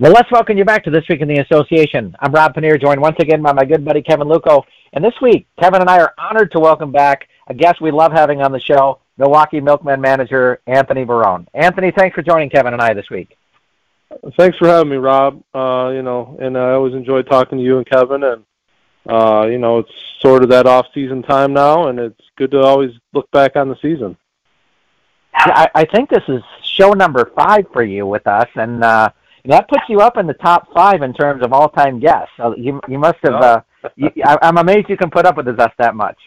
Well, let's welcome you back to This Week in the Association. I'm Rob Paneer, joined once again by my good buddy Kevin Luco. And this week, Kevin and I are honored to welcome back a guest we love having on the show, Milwaukee Milkmen manager Anthony Barone. Anthony, thanks for joining Kevin and I this week. Thanks for having me, Rob. Uh, you know, and I always enjoy talking to you and Kevin. And uh, you know, it's sort of that off-season time now, and it's good to always look back on the season. I, I think this is show number five for you with us, and uh, that puts you up in the top five in terms of all-time guests. So you you must have. Uh, you, I, I'm amazed you can put up with us that much.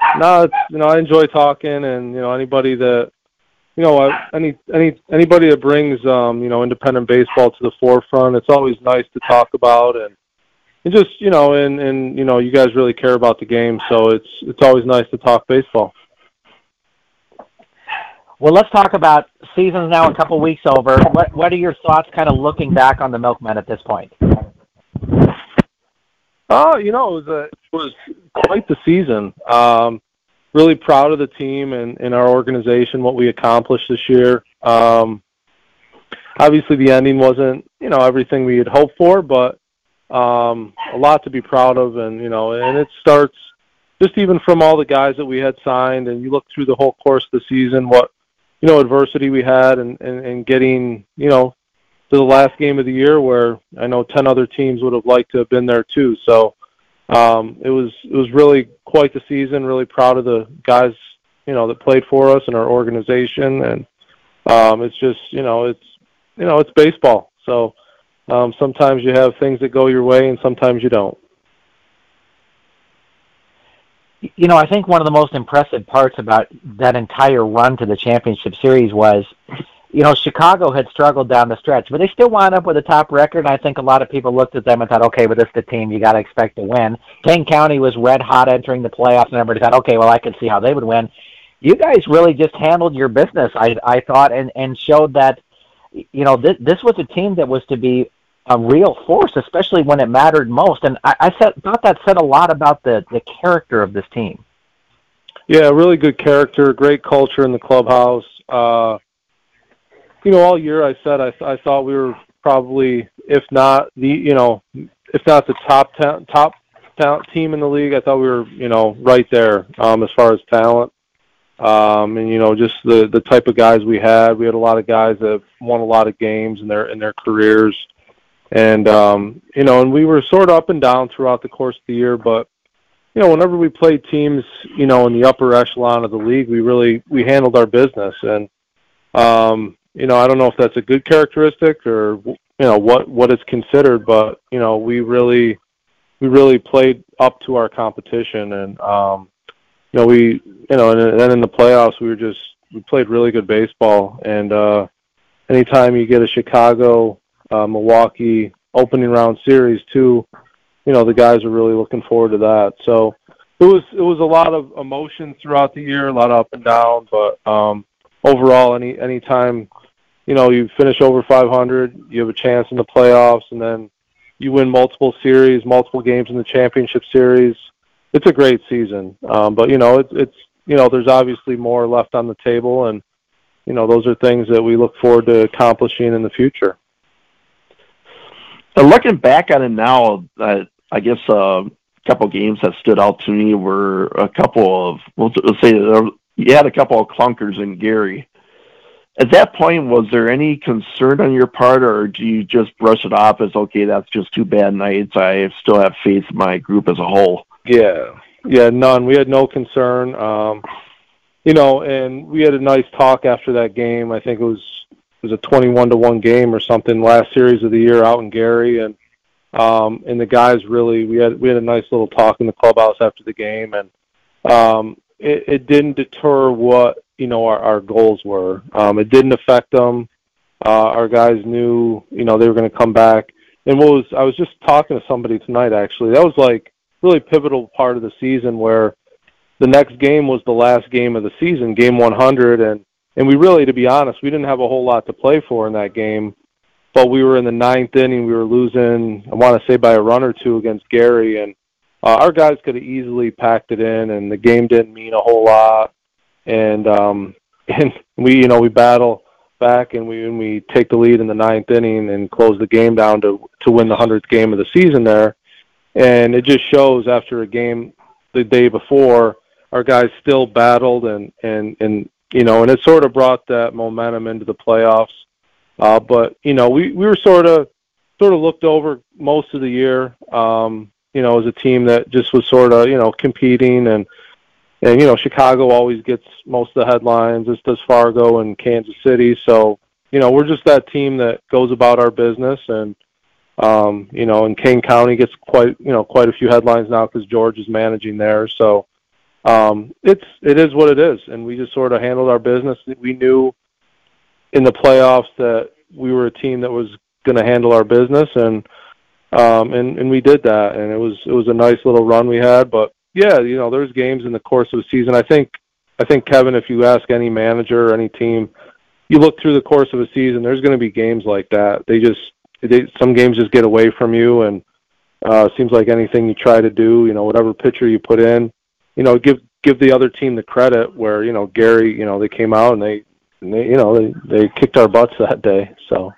No, it's you know I enjoy talking, and you know anybody that you know any any anybody that brings um, you know independent baseball to the forefront, it's always nice to talk about, and and just you know and and you know you guys really care about the game, so it's it's always nice to talk baseball. Well, let's talk about seasons now. A couple weeks over. What what are your thoughts, kind of looking back on the Milkmen at this point? Oh, you know, it was a, it was quite the season. Um, really proud of the team and, and our organization, what we accomplished this year. Um, obviously, the ending wasn't you know everything we had hoped for, but um, a lot to be proud of, and you know, and it starts just even from all the guys that we had signed, and you look through the whole course of the season, what you know adversity we had and, and, and getting you know to the last game of the year where I know ten other teams would have liked to have been there too. So um, it was it was really quite the season. Really proud of the guys you know that played for us and our organization, and um, it's just you know it's you know it's baseball. So um, sometimes you have things that go your way, and sometimes you don't. You know, I think one of the most impressive parts about that entire run to the championship series was, you know, Chicago had struggled down the stretch, but they still wound up with a top record. And I think a lot of people looked at them and thought, okay, but this is the team you got to expect to win. Kane County was red hot entering the playoffs, and everybody thought, okay, well, I could see how they would win. You guys really just handled your business, I I thought, and and showed that, you know, this this was a team that was to be a real force, especially when it mattered most. And I, I said, thought that said a lot about the the character of this team. Yeah, really good character, great culture in the clubhouse. Uh, you know, all year I said I I thought we were probably, if not the, you know, if not the top ta- top talent team in the league, I thought we were, you know, right there um, as far as talent. Um, and you know, just the the type of guys we had. We had a lot of guys that won a lot of games in their in their careers and um, you know, and we were sort of up and down throughout the course of the year, but you know, whenever we played teams, you know, in the upper echelon of the league, we really we handled our business, and um, you know, I don't know if that's a good characteristic or you know what what it's considered, but you know, we really we really played up to our competition, and um, you know, we you know, and then in the playoffs, we were just we played really good baseball, and uh, anytime you get a Chicago uh, Milwaukee opening round series too. You know, the guys are really looking forward to that. So it was it was a lot of emotion throughout the year, a lot of up and down, but um, overall, any any time you know you finish over 500, you have a chance in the playoffs, and then you win multiple series, multiple games in the championship series. It's a great season, um, but you know it's it's you know there's obviously more left on the table, and you know those are things that we look forward to accomplishing in the future. Uh, looking back on it now, uh, I guess uh, a couple of games that stood out to me were a couple of let's, let's say you had a couple of clunkers in Gary. At that point, was there any concern on your part, or do you just brush it off as okay? That's just two bad nights. I still have faith in my group as a whole. Yeah, yeah, none. We had no concern. Um, you know, and we had a nice talk after that game. I think it was was a 21 to 1 game or something last series of the year out in Gary. And um and the guys really we had we had a nice little talk in the clubhouse after the game. And um it, it didn't deter what you know our, our goals were. Um it didn't affect them. Uh our guys knew you know they were going to come back. And what was I was just talking to somebody tonight actually. That was like really pivotal part of the season where the next game was the last game of the season game 100 and and we really, to be honest, we didn't have a whole lot to play for in that game. But we were in the ninth inning. We were losing, I want to say, by a run or two against Gary, and uh, our guys could have easily packed it in, and the game didn't mean a whole lot. And um, and we, you know, we battle back and we and we take the lead in the ninth inning and close the game down to to win the hundredth game of the season there. And it just shows after a game the day before, our guys still battled and and and you know, and it sort of brought that momentum into the playoffs. Uh, but you know, we we were sort of sort of looked over most of the year. Um, you know, as a team that just was sort of you know competing and and you know Chicago always gets most of the headlines. As does Fargo and Kansas City. So you know we're just that team that goes about our business and um, you know and Kane County gets quite you know quite a few headlines now because George is managing there. So um, it's it is what it is, and we just sort of handled our business. We knew in the playoffs that we were a team that was going to handle our business and um and and we did that and it was it was a nice little run we had but yeah, you know, there's games in the course of a season. I think I think Kevin, if you ask any manager or any team, you look through the course of a season, there's going to be games like that. They just they, some games just get away from you, and uh, seems like anything you try to do, you know, whatever pitcher you put in, you know, give give the other team the credit. Where you know Gary, you know, they came out and they, and they you know, they they kicked our butts that day. So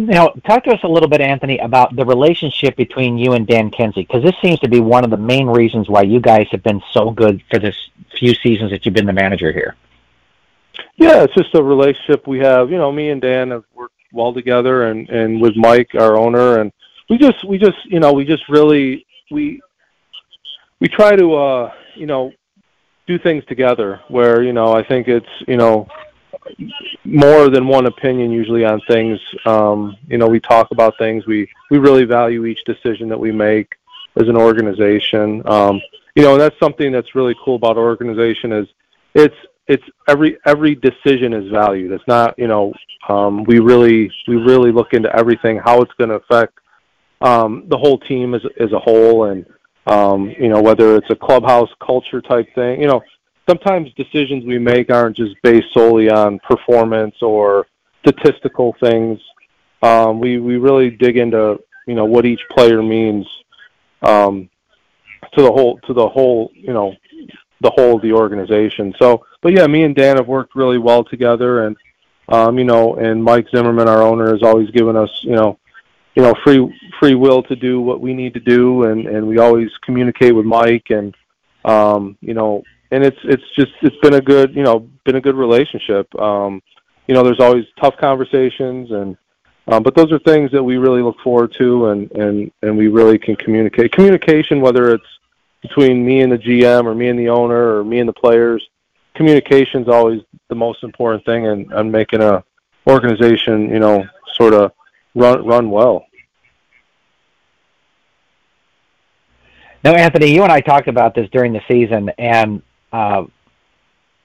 now talk to us a little bit, Anthony, about the relationship between you and Dan Kinsey, because this seems to be one of the main reasons why you guys have been so good for this few seasons that you've been the manager here. Yeah, it's just a relationship we have. You know, me and Dan have worked well together, and and with Mike, our owner, and we just we just you know we just really we we try to uh you know do things together where you know I think it's you know more than one opinion usually on things. Um, you know, we talk about things. We we really value each decision that we make as an organization. Um, you know, and that's something that's really cool about our organization is it's it's every every decision is valued. It's not you know um, we really we really look into everything how it's going to affect um, the whole team as as a whole and um, you know whether it's a clubhouse culture type thing. You know sometimes decisions we make aren't just based solely on performance or statistical things. Um, we we really dig into you know what each player means um, to the whole to the whole you know the whole of the organization. So, but yeah, me and Dan have worked really well together, and um, you know, and Mike Zimmerman, our owner, has always given us you know you know free free will to do what we need to do, and and we always communicate with Mike and um, you know and it's it's just it's been a good you know been a good relationship. Um, you know, there's always tough conversations, and um, but those are things that we really look forward to, and and and we really can communicate. Communication, whether it's between me and the GM or me and the owner or me and the players, communication is always the most important thing, and and making a organization you know sort of run run well. Now, Anthony, you and I talked about this during the season, and uh,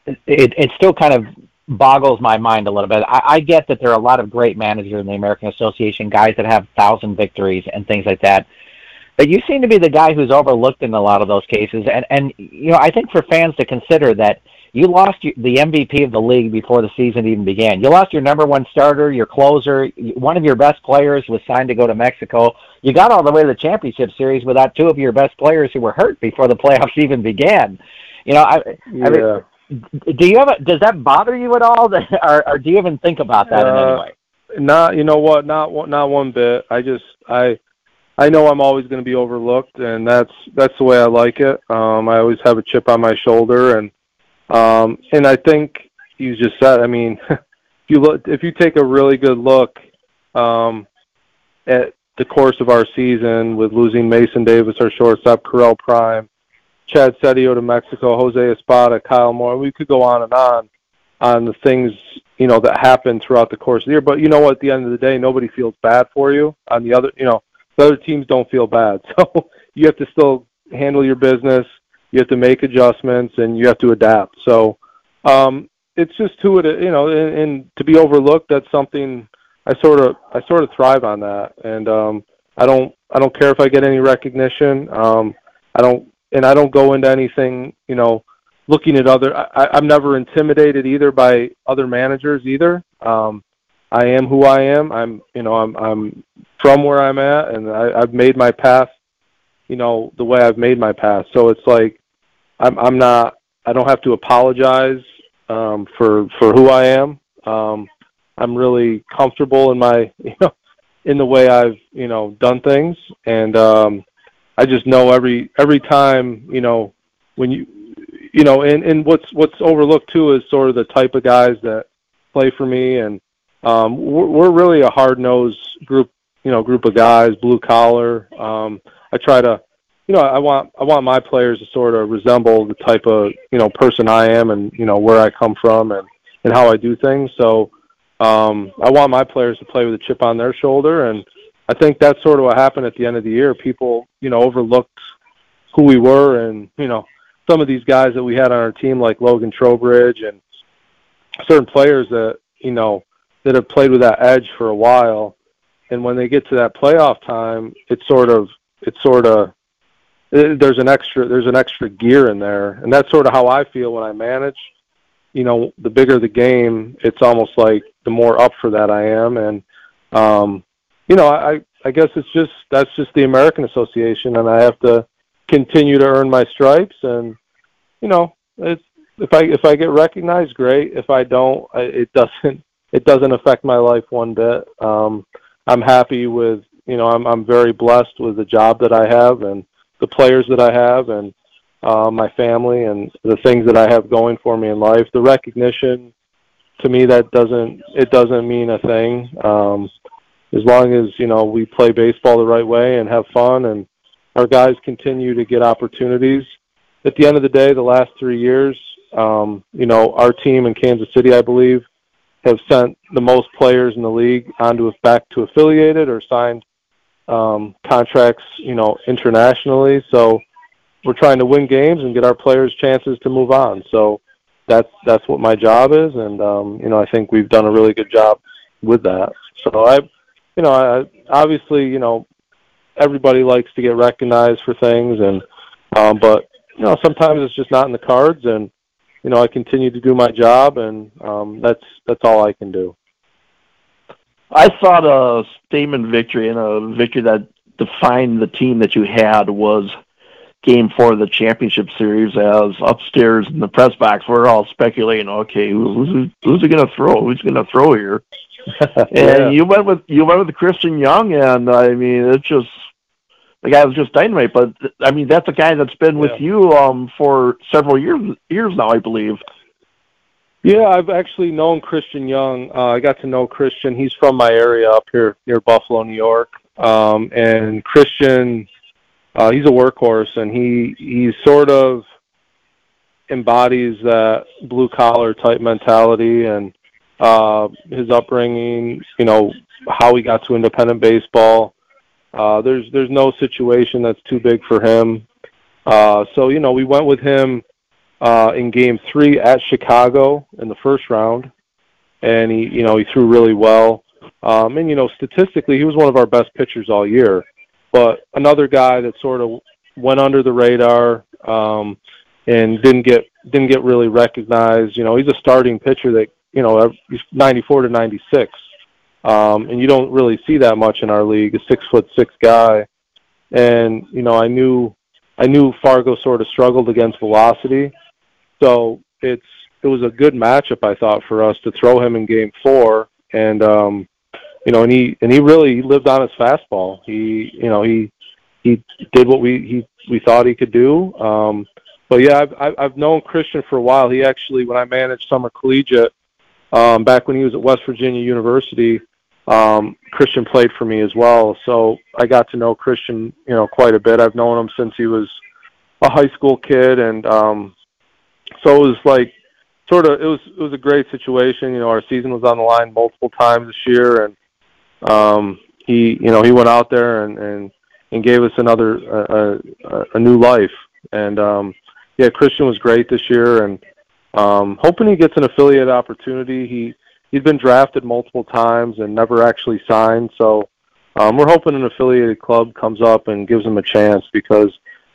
it, it still kind of boggles my mind a little bit. I, I get that there are a lot of great managers in the American Association, guys that have thousand victories and things like that. But you seem to be the guy who's overlooked in a lot of those cases, and and you know I think for fans to consider that you lost the MVP of the league before the season even began. You lost your number one starter, your closer, one of your best players was signed to go to Mexico. You got all the way to the championship series without two of your best players who were hurt before the playoffs even began. You know, I, yeah. I mean, do you have a, does that bother you at all, or, or do you even think about that uh, in any uh, way? Not, you know what, not not one bit. I just I I know I'm always going to be overlooked, and that's that's the way I like it. Um, I always have a chip on my shoulder, and um, and I think you just said. I mean, if you look, if you take a really good look um, at the course of our season with losing Mason Davis, our shortstop, Correlle Prime, Chad Sedio to Mexico, Jose Espada, Kyle Moore. We could go on and on on the things you know that happen throughout the course of the year. But you know what? At the end of the day, nobody feels bad for you. On the other, you know, the other teams don't feel bad. So you have to still handle your business. You have to make adjustments and you have to adapt. So um, it's just to it, you know, and, and to be overlooked. That's something I sort of I sort of thrive on that, and um, I don't I don't care if I get any recognition. Um, I don't and I don't go into anything, you know, looking at other. I, I'm never intimidated either by other managers either. Um, I am who I am. I'm, you know, I'm I'm from where I'm at, and I, I've made my path, you know, the way I've made my path. So it's like I'm I'm not. I don't have to apologize um, for for who I am. Um, I'm really comfortable in my you know in the way I've you know done things, and um, I just know every every time you know when you you know and and what's what's overlooked too is sort of the type of guys that play for me, and um, we're, we're really a hard nosed group you know group of guys, blue collar. Um, I try to you know, I want I want my players to sort of resemble the type of you know person I am, and you know where I come from, and and how I do things. So um, I want my players to play with a chip on their shoulder, and I think that's sort of what happened at the end of the year. People, you know, overlooked who we were, and you know, some of these guys that we had on our team, like Logan Trowbridge, and certain players that you know that have played with that edge for a while, and when they get to that playoff time, it's sort of it's sort of there's an extra there's an extra gear in there, and that's sort of how I feel when I manage. You know, the bigger the game, it's almost like the more up for that I am, and um, you know, I I guess it's just that's just the American Association, and I have to continue to earn my stripes, and you know, it's if I if I get recognized, great. If I don't, it doesn't it doesn't affect my life one bit. Um, I'm happy with you know I'm I'm very blessed with the job that I have, and the players that I have and uh, my family and the things that I have going for me in life. The recognition, to me, that doesn't it doesn't mean a thing. Um, as long as you know we play baseball the right way and have fun, and our guys continue to get opportunities. At the end of the day, the last three years, um, you know, our team in Kansas City, I believe, have sent the most players in the league onto back to affiliated or signed um, contracts, you know, internationally. So we're trying to win games and get our players chances to move on. So that's that's what my job is, and um, you know, I think we've done a really good job with that. So I, you know, I obviously, you know, everybody likes to get recognized for things, and um, but you know, sometimes it's just not in the cards, and you know, I continue to do my job, and um, that's that's all I can do. I thought a statement victory and a victory that defined the team that you had was game four of the championship series as upstairs in the press box we're all speculating okay who's who's going to throw who's going to throw here and yeah. you went with you went with christian young and i mean it's just the guy was just dynamite but i mean that's a guy that's been yeah. with you um for several years years now i believe yeah, I've actually known Christian Young. Uh, I got to know Christian. He's from my area up here near Buffalo, New York. Um, and Christian, uh, he's a workhorse, and he he sort of embodies that blue collar type mentality and uh, his upbringing. You know how he got to independent baseball. Uh, there's there's no situation that's too big for him. Uh, so you know we went with him uh, in Game Three at Chicago in the first round, and he, you know, he threw really well. Um, and you know, statistically, he was one of our best pitchers all year. But another guy that sort of went under the radar um, and didn't get didn't get really recognized. You know, he's a starting pitcher that you know he's 94 to 96, um, and you don't really see that much in our league. A six foot six guy, and you know, I knew I knew Fargo sort of struggled against velocity, so it's it was a good matchup I thought for us to throw him in game four and um you know and he and he really lived on his fastball. He you know he he did what we he we thought he could do. Um but yeah, I've I've known Christian for a while. He actually when I managed summer collegiate um back when he was at West Virginia University, um Christian played for me as well. So I got to know Christian, you know, quite a bit. I've known him since he was a high school kid and um so it was like sort of it was it was a great situation. You know, our season was on the line multiple times this year, and um, he you know he went out there and and and gave us another a, a, a new life. And um, yeah, Christian was great this year, and um, hoping he gets an affiliate opportunity. He he's been drafted multiple times and never actually signed. So um, we're hoping an affiliated club comes up and gives him a chance because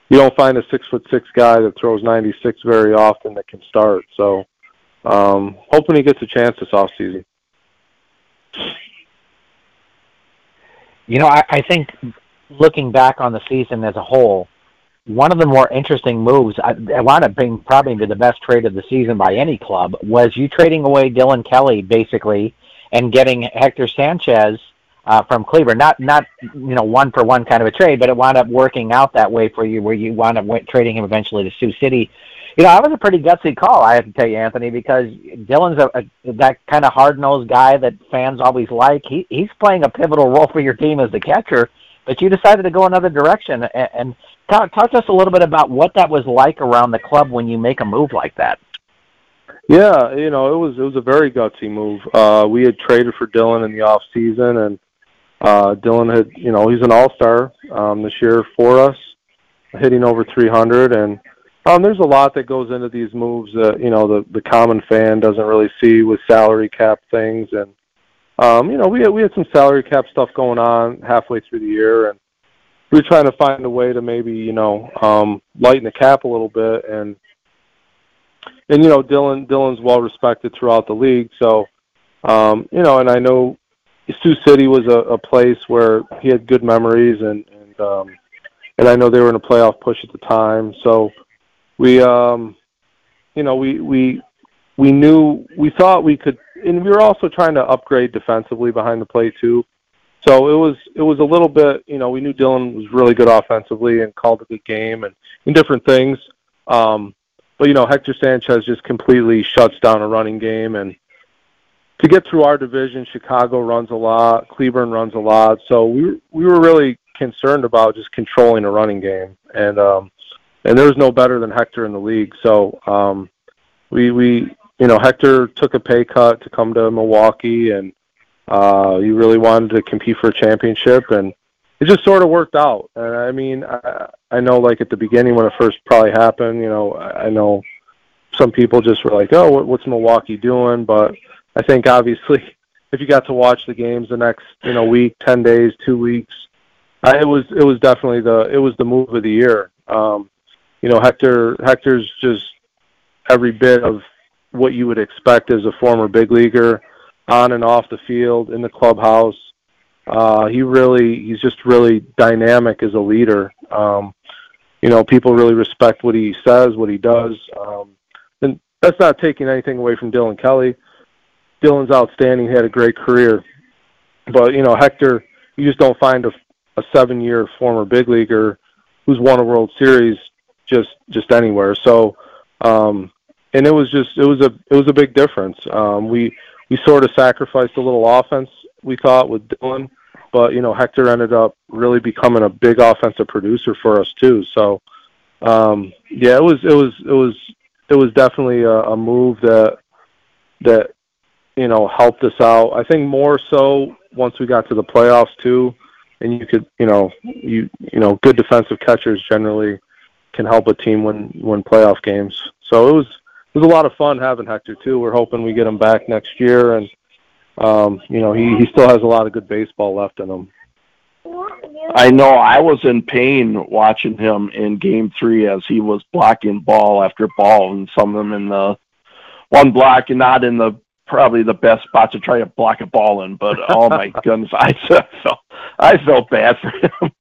you don't find a six foot six guy that throws 96 very often that can start. So, um, hoping he gets a chance this off season. You know, I, I think looking back on the season as a whole, one of the more interesting moves, I, I wound up being probably the best trade of the season by any club, was you trading away Dylan Kelly basically and getting Hector Sanchez uh, from Cleveland. Not not you know one for one kind of a trade, but it wound up working out that way for you, where you wound up trading him eventually to Sioux City. You know, that was a pretty gutsy call, I have to tell you, Anthony, because Dylan's a, a that kind of hard nosed guy that fans always like. He he's playing a pivotal role for your team as the catcher, but you decided to go another direction. And, and talk, talk to us a little bit about what that was like around the club when you make a move like that. Yeah, you know, it was it was a very gutsy move. Uh, we had traded for Dylan in the off season, and uh, Dylan had, you know, he's an all star um, this year for us, hitting over 300, and um, there's a lot that goes into these moves that you know the the common fan doesn't really see with salary cap things, and um, you know we had we had some salary cap stuff going on halfway through the year, and we were trying to find a way to maybe you know um, lighten the cap a little bit, and and you know Dylan Dylan's well respected throughout the league, so um, you know, and I know Sioux City was a, a place where he had good memories, and and um, and I know they were in a playoff push at the time, so we um, you know we we we knew we thought we could, and we were also trying to upgrade defensively behind the plate too. So it was it was a little bit, you know, we knew Dylan was really good offensively and called a good game and in different things. Um, but you know, Hector Sanchez just completely shuts down a running game, and to get through our division, Chicago runs a lot, Cleveland runs a lot, so we we were really concerned about just controlling a running game, and um, and there was no better than Hector in the league. So um, we we you know Hector took a pay cut to come to Milwaukee, and uh, he really wanted to compete for a championship, and it just sort of worked out. And I mean, I, I know like at the beginning when it first probably happened, you know, I, I know some people just were like, "Oh, what, what's Milwaukee doing?" But I think obviously, if you got to watch the games the next you know week, ten days, two weeks, uh, it was it was definitely the it was the move of the year. Um, you know, Hector Hector's just every bit of what you would expect as a former big leaguer, on and off the field, in the clubhouse. Uh, he really, he's just really dynamic as a leader. Um, you know, people really respect what he says, what he does. Um, and that's not taking anything away from Dylan Kelly. Dylan's outstanding. He had a great career. But, you know, Hector, you just don't find a, a seven year former big leaguer who's won a World Series just just anywhere. So um and it was just it was a it was a big difference. Um we we sort of sacrificed a little offense we thought with Dylan, but you know Hector ended up really becoming a big offensive producer for us too. So um, yeah, it was it was it was it was definitely a, a move that that you know helped us out. I think more so once we got to the playoffs too, and you could you know you you know good defensive catchers generally can help a team win win playoff games. So it was it was a lot of fun having Hector too. We're hoping we get him back next year and um, you know, he, he still has a lot of good baseball left in him. I know I was in pain watching him in game three as he was blocking ball after ball and some of them in the one block and not in the probably the best spot to try to block a ball in, but oh my goodness, I felt I felt bad for him.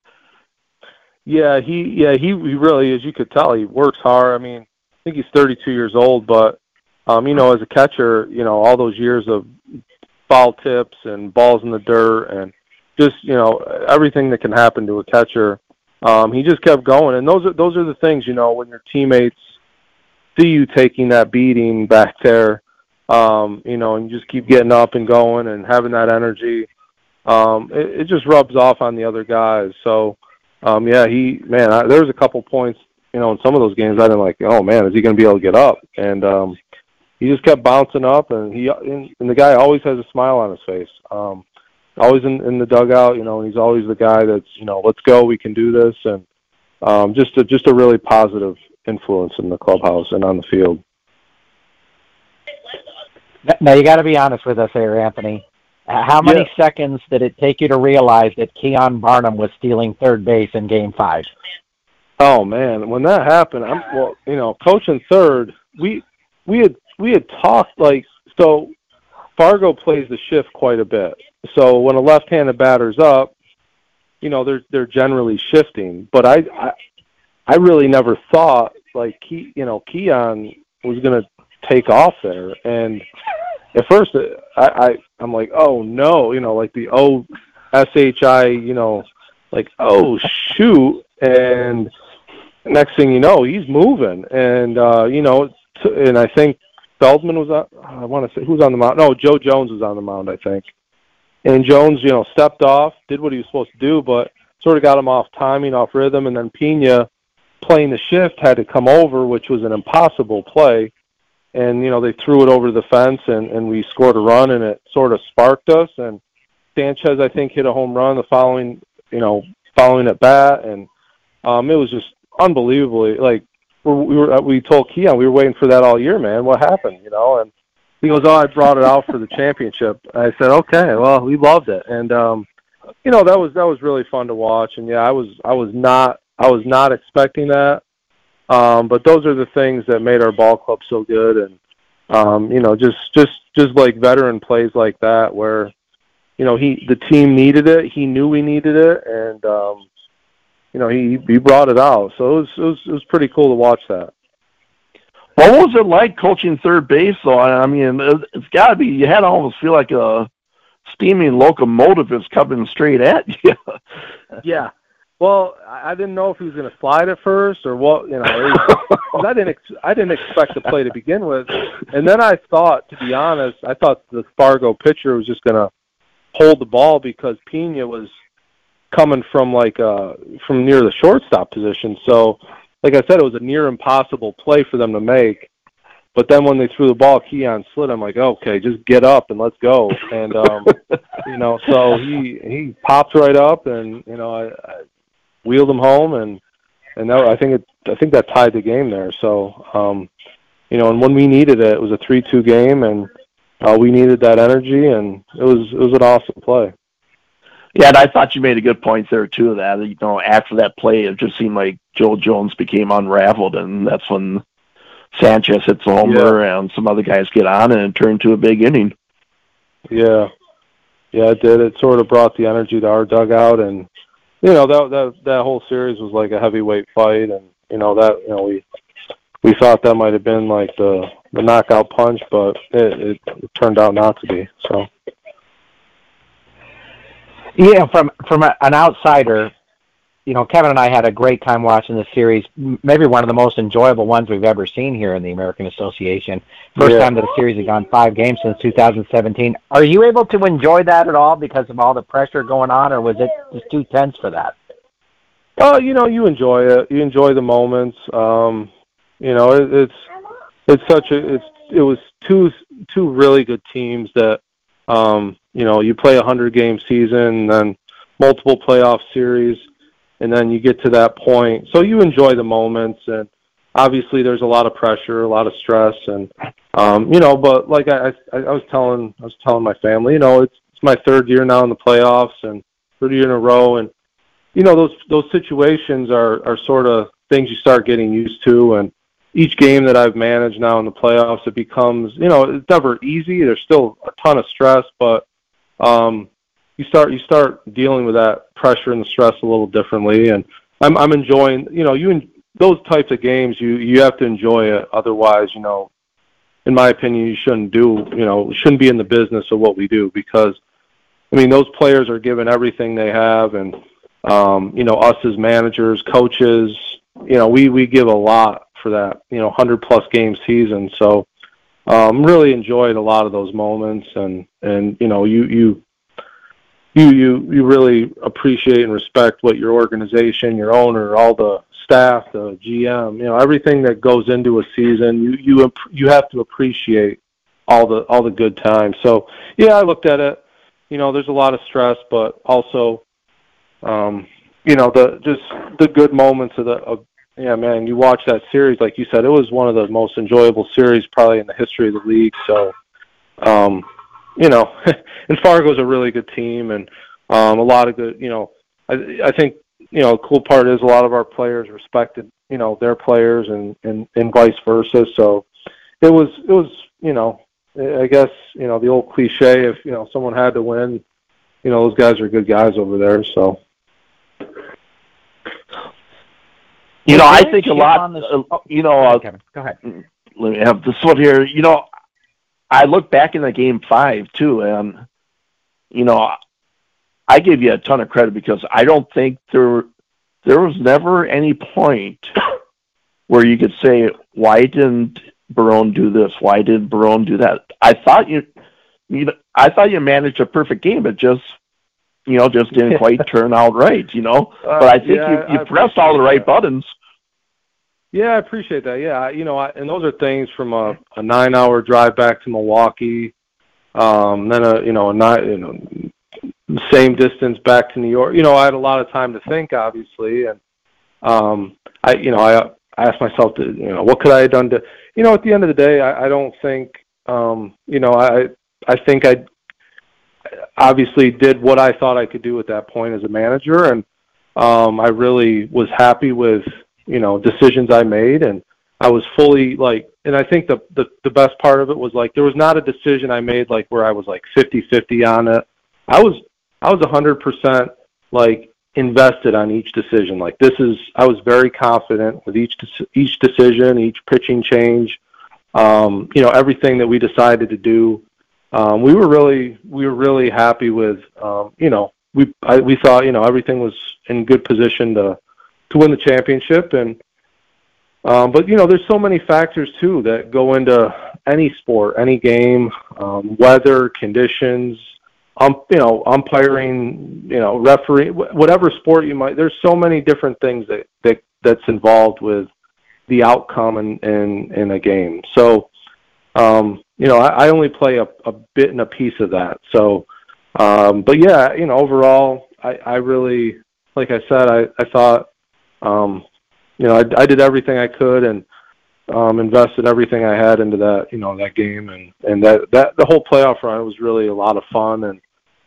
Yeah, he yeah, he, he really as you could tell, he works hard. I mean, I think he's thirty two years old, but um, you know, as a catcher, you know, all those years of foul tips and balls in the dirt and just you know everything that can happen to a catcher. Um, he just kept going, and those are those are the things you know when your teammates see you taking that beating back there, um, you know, and you just keep getting up and going and having that energy. Um, it, it just rubs off on the other guys. So, um, yeah, he man, I, there was a couple points, you know, in some of those games I didn't like. Oh man, is he going to be able to get up? And um, he just kept bouncing up, and he and, and the guy always has a smile on his face. Um, always in, in the dugout, you know, and he's always the guy that's you know, let's go, we can do this, and um, just a just a really positive influence in the clubhouse and on the field. Now you got to be honest with us here, Anthony. How many yeah. seconds did it take you to realize that Keon Barnum was stealing third base in Game Five? Oh man, when that happened, I'm well, you know, coaching third, we we had we had talked like so. Fargo plays the shift quite a bit. So when a left-handed batter's up, you know they're they're generally shifting. But I, I I really never thought like Ke, you know Keon was going to take off there, and at first I, I I'm like, oh no, you know, like the O S H I, you know, like oh shoot, and next thing you know, he's moving, and uh, you know, and I think Feldman was on. I want to say who's on the mound. No, Joe Jones was on the mound, I think. And Jones, you know, stepped off, did what he was supposed to do, but sort of got him off timing, off rhythm, and then Pena playing the shift had to come over, which was an impossible play. And you know they threw it over the fence, and and we scored a run, and it sort of sparked us. And Sanchez, I think, hit a home run the following, you know, following at bat, and um, it was just unbelievably like we were we told Keon we were waiting for that all year, man. What happened, you know? And he goes, "Oh, I brought it out for the championship." I said, "Okay, well, we loved it." And um, you know, that was that was really fun to watch. And yeah, I was I was not I was not expecting that. Um, but those are the things that made our ball club so good, and um, you know, just just just like veteran plays like that, where you know he the team needed it, he knew we needed it, and um, you know he he brought it out. So it was it was it was pretty cool to watch that. What was it like coaching third base? Though I mean, it's got to be. You had to almost feel like a steaming locomotive is coming straight at you. yeah, well, I didn't know if he was going to slide at first or what. You know, I didn't. Ex- I didn't expect the play to begin with, and then I thought, to be honest, I thought the Fargo pitcher was just going to hold the ball because Pena was coming from like uh from near the shortstop position. So, like I said, it was a near impossible play for them to make. But then when they threw the ball, Keon slid. I'm like, okay, just get up and let's go. And um, you know, so he he popped right up, and you know, I, I wheeled them home, and and that, I think it I think that tied the game there. So um, you know, and when we needed it, it was a three-two game, and uh, we needed that energy, and it was it was an awesome play. Yeah, and I thought you made a good point there too. That you know, after that play, it just seemed like Joe Jones became unraveled, and that's when Sanchez hits a homer, yeah. and some other guys get on, and it turned to a big inning. Yeah, yeah, it did. It sort of brought the energy to our dugout, and you know that that that whole series was like a heavyweight fight, and you know that you know we we thought that might have been like the the knockout punch, but it, it, turned out not to be. So. Yeah, from from a, an outsider, you know, Kevin and I had a great time watching the series. Maybe one of the most enjoyable ones we've ever seen here in the American Association. First yeah. time that the series had gone five games since 2017. Are you able to enjoy that at all because of all the pressure going on, or was it just too tense for that? Oh, you know, you enjoy it. You enjoy the moments. Um, you know, it, it's it's such a it's it was two two really good teams that um, you know you play a hundred game season, then multiple playoff series and then you get to that point. So you enjoy the moments, and obviously there's a lot of pressure, a lot of stress, and um, you know. But like I, I, I was telling, I was telling my family, you know, it's it's my third year now in the playoffs, and third year in a row, and you know those those situations are are sort of things you start getting used to, and each game that I've managed now in the playoffs, it becomes, you know, it's never easy. There's still a ton of stress, but um, you start you start dealing with that pressure and the stress a little differently. And I'm I'm enjoying you know you those types of games you you have to enjoy it. Otherwise, you know, in my opinion, you shouldn't do you know shouldn't be in the business of what we do because I mean those players are given everything they have and um, you know us as managers, coaches, you know we we give a lot for that you know 100 plus game season. So um, really enjoyed a lot of those moments and and you know you you you you you really appreciate and respect what your organization, your owner, all the staff, the GM, you know, everything that goes into a season. You you you have to appreciate all the all the good times. So yeah, I looked at it. You know, there's a lot of stress, but also, um, you know, the just the good moments of the of yeah, man. You watch that series, like you said, it was one of the most enjoyable series probably in the history of the league. So, um, you know, and Fargo's a really good team, and um, a lot of good. You know, I I think you know, the cool part is a lot of our players respected you know their players, and and and vice versa. So it was it was you know, I guess you know the old cliche if you know someone had to win, you know those guys are good guys over there. So. You know, I think a lot. Uh, you know, uh, Kevin, go ahead. Let me have this one here. You know, I look back in the game five too, and you know, I give you a ton of credit because I don't think there there was never any point where you could say why didn't Barone do this? Why didn't Barone do that? I thought you, you know, I thought you managed a perfect game, but just you know, just didn't quite turn out right, you know. Uh, but I think yeah, you, you pressed all the right that. buttons. Yeah, I appreciate that. Yeah, you know, I, and those are things from a, a nine-hour drive back to Milwaukee, um, then a you know a nine, you know, same distance back to New York. You know, I had a lot of time to think, obviously, and um, I, you know, I, I asked myself, to, you know, what could I have done to, you know, at the end of the day, I, I don't think, um, you know, I, I think I obviously did what I thought I could do at that point as a manager, and um, I really was happy with you know decisions I made, and I was fully like, and I think the the, the best part of it was like there was not a decision I made like where I was like fifty fifty on it. I was I was a hundred percent like invested on each decision. Like this is I was very confident with each each decision, each pitching change. Um, you know everything that we decided to do um, we were really we were really happy with um, you know we I, we thought you know everything was in good position to to win the championship and um, but you know there's so many factors too that go into any sport any game um, weather conditions um you know umpiring you know referee whatever sport you might there's so many different things that that that's involved with the outcome in in, in a game so um, you know, I, I only play a, a bit and a piece of that. So, um, but yeah, you know, overall, I, I really, like I said, I, I thought, um, you know, I, I did everything I could and um, invested everything I had into that, you know, that game, and and that that the whole playoff run was really a lot of fun, and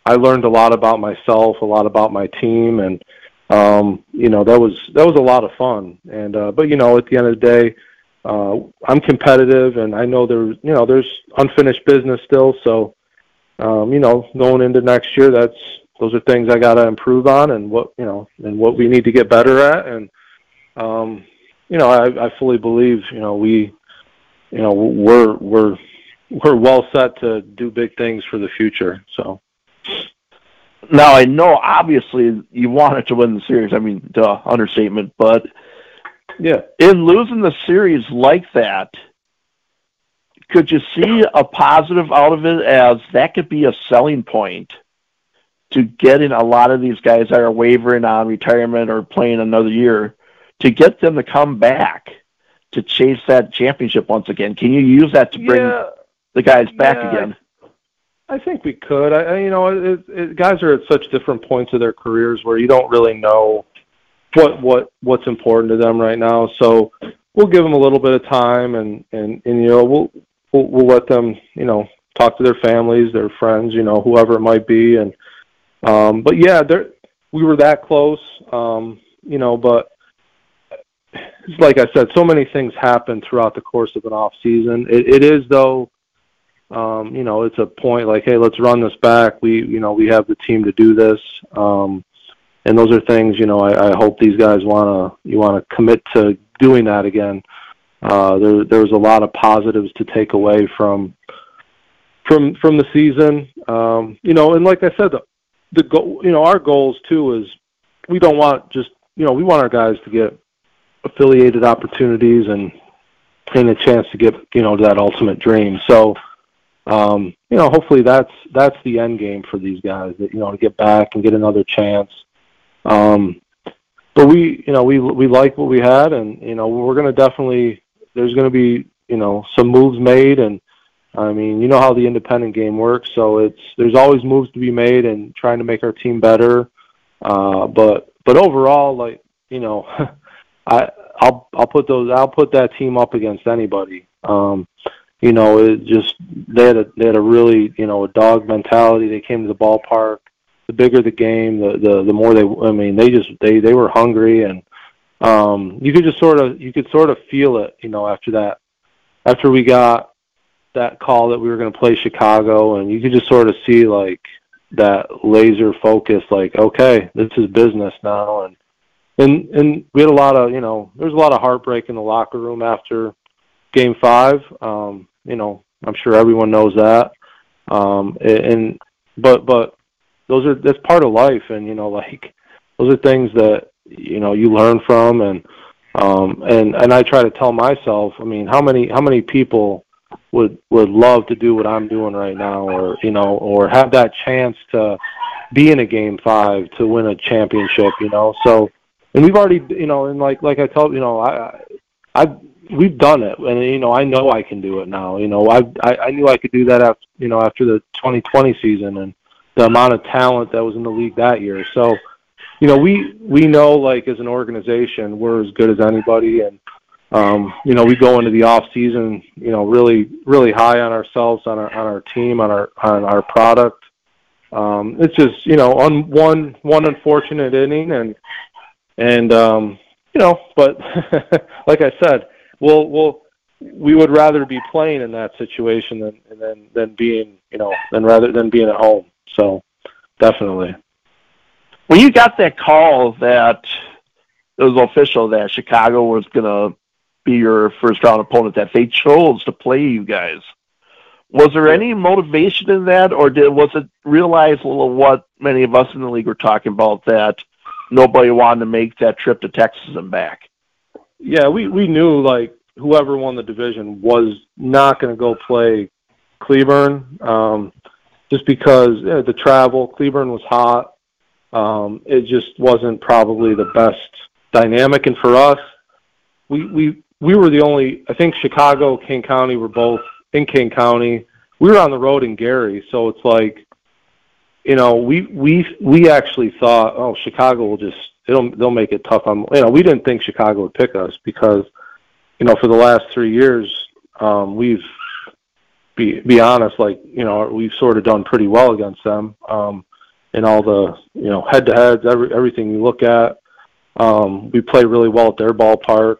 I learned a lot about myself, a lot about my team, and um, you know, that was that was a lot of fun. And uh, but you know, at the end of the day, uh, I'm competitive, and I know there's you know there's unfinished business still. So, um, you know, going into next year, that's those are things I got to improve on, and what you know, and what we need to get better at. And um, you know, I, I fully believe you know we, you know, we're we're we're well set to do big things for the future. So. Now I know obviously you wanted to win the series. I mean, duh, understatement, but yeah. In losing the series like that, could you see a positive out of it as that could be a selling point to getting a lot of these guys that are wavering on retirement or playing another year to get them to come back to chase that championship once again? Can you use that to bring yeah. the guys back yeah. again? I think we could. I, I you know, it, it, guys are at such different points of their careers where you don't really know what what what's important to them right now. So we'll give them a little bit of time, and and and you know we'll we'll, we'll let them you know talk to their families, their friends, you know whoever it might be, and um, but yeah, there we were that close, um, you know, but like I said, so many things happen throughout the course of an off season. It, it is though, um, you know, it's a point like, hey, let's run this back. We, you know, we have the team to do this. Um, and those are things you know I, I hope these guys want to you want to commit to doing that again. Uh, there there's a lot of positives to take away from from from the season. Um, you know, and like I said, the the goal you know our goals too is we don't want just you know we want our guys to get affiliated opportunities and and a chance to get you know to that ultimate dream. So um, you know, hopefully that's that's the end game for these guys. That you know to get back and get another chance. Um, but we, you know, we we like what we had, and you know, we're going to definitely. There's going to be, you know, some moves made, and I mean, you know how the independent game works. So it's there's always moves to be made, and trying to make our team better. Uh, but but overall, like you know, I I'll I'll put those I'll put that team up against anybody. Um, you know, it just they had a they had a really you know a dog mentality. They came to the ballpark the bigger the game, the the the more they. I mean, they just they they were hungry, and um, you could just sort of you could sort of feel it, you know, after that, after we got that call that we were going to play Chicago, and you could just sort of see like that laser focus, like okay, this is business now, and and and we had a lot of you know there was a lot of heartbreak in the locker room after game five. Um, you know, I'm sure everyone knows that. Um, and but but those are that's part of life, and you know, like those are things that you know you learn from, and um, and and I try to tell myself. I mean, how many how many people would would love to do what I'm doing right now, or you know, or have that chance to be in a game five to win a championship. You know, so and we've already you know, and like like I told you know, I I we've done it, and you know, I know I can do it now. You know, I I, I knew I could do that after you know after the 2020 season and the amount of talent that was in the league that year. So, you know, we we know like as an organization we're as good as anybody, and um, you know, we go into the off season, you know, really really high on ourselves, on our on our team, on our on our product. Um, it's just you know on one one unfortunate inning and and um, you know, but like I said, we'll we'll we would rather be playing in that situation than than than being you know than rather than being at home. So definitely. When you got that call that it was official that Chicago was going to be your first round opponent, that they chose to play you guys, was there any motivation in that, or did was it realize a little what many of us in the league were talking about that nobody wanted to make that trip to Texas and back? Yeah, we we knew like whoever won the division was not going to go play Cleburne. Um, just because you know, the travel, Cleburne was hot. Um, it just wasn't probably the best dynamic. And for us, we we we were the only. I think Chicago, Kane County were both in Kane County. We were on the road in Gary, so it's like, you know, we we we actually thought, oh, Chicago will just they'll they'll make it tough on. You know, we didn't think Chicago would pick us because, you know, for the last three years, um, we've be be honest, like you know, we've sort of done pretty well against them um, in all the you know head to heads, every everything you look at. Um, we play really well at their ballpark,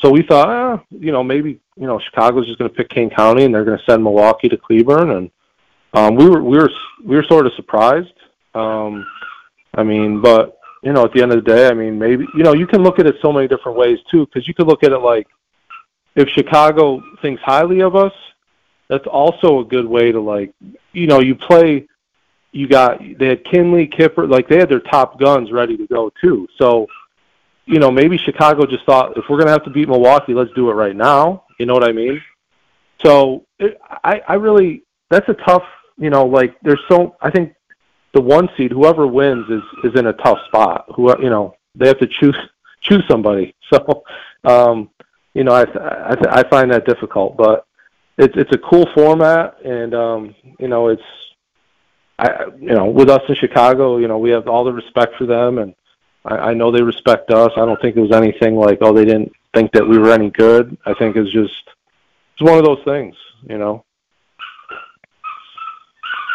so we thought, eh, you know, maybe you know Chicago's just going to pick Kane County and they're going to send Milwaukee to Cleburne, and um, we were we were we were sort of surprised. Um, I mean, but you know, at the end of the day, I mean, maybe you know you can look at it so many different ways too, because you could look at it like if Chicago thinks highly of us, that's also a good way to like, you know, you play. You got they had Kinley, Kipper, like they had their top guns ready to go too. So, you know, maybe Chicago just thought if we're gonna have to beat Milwaukee, let's do it right now. You know what I mean? So it, I I really that's a tough. You know, like there's so I think the one seed, whoever wins, is is in a tough spot. Who you know they have to choose choose somebody. So, um, you know, I I, I find that difficult, but it's it's a cool format, and um, you know it's I you know with us in Chicago, you know we have all the respect for them, and I, I know they respect us. I don't think it was anything like oh they didn't think that we were any good. I think it's just it's one of those things, you know.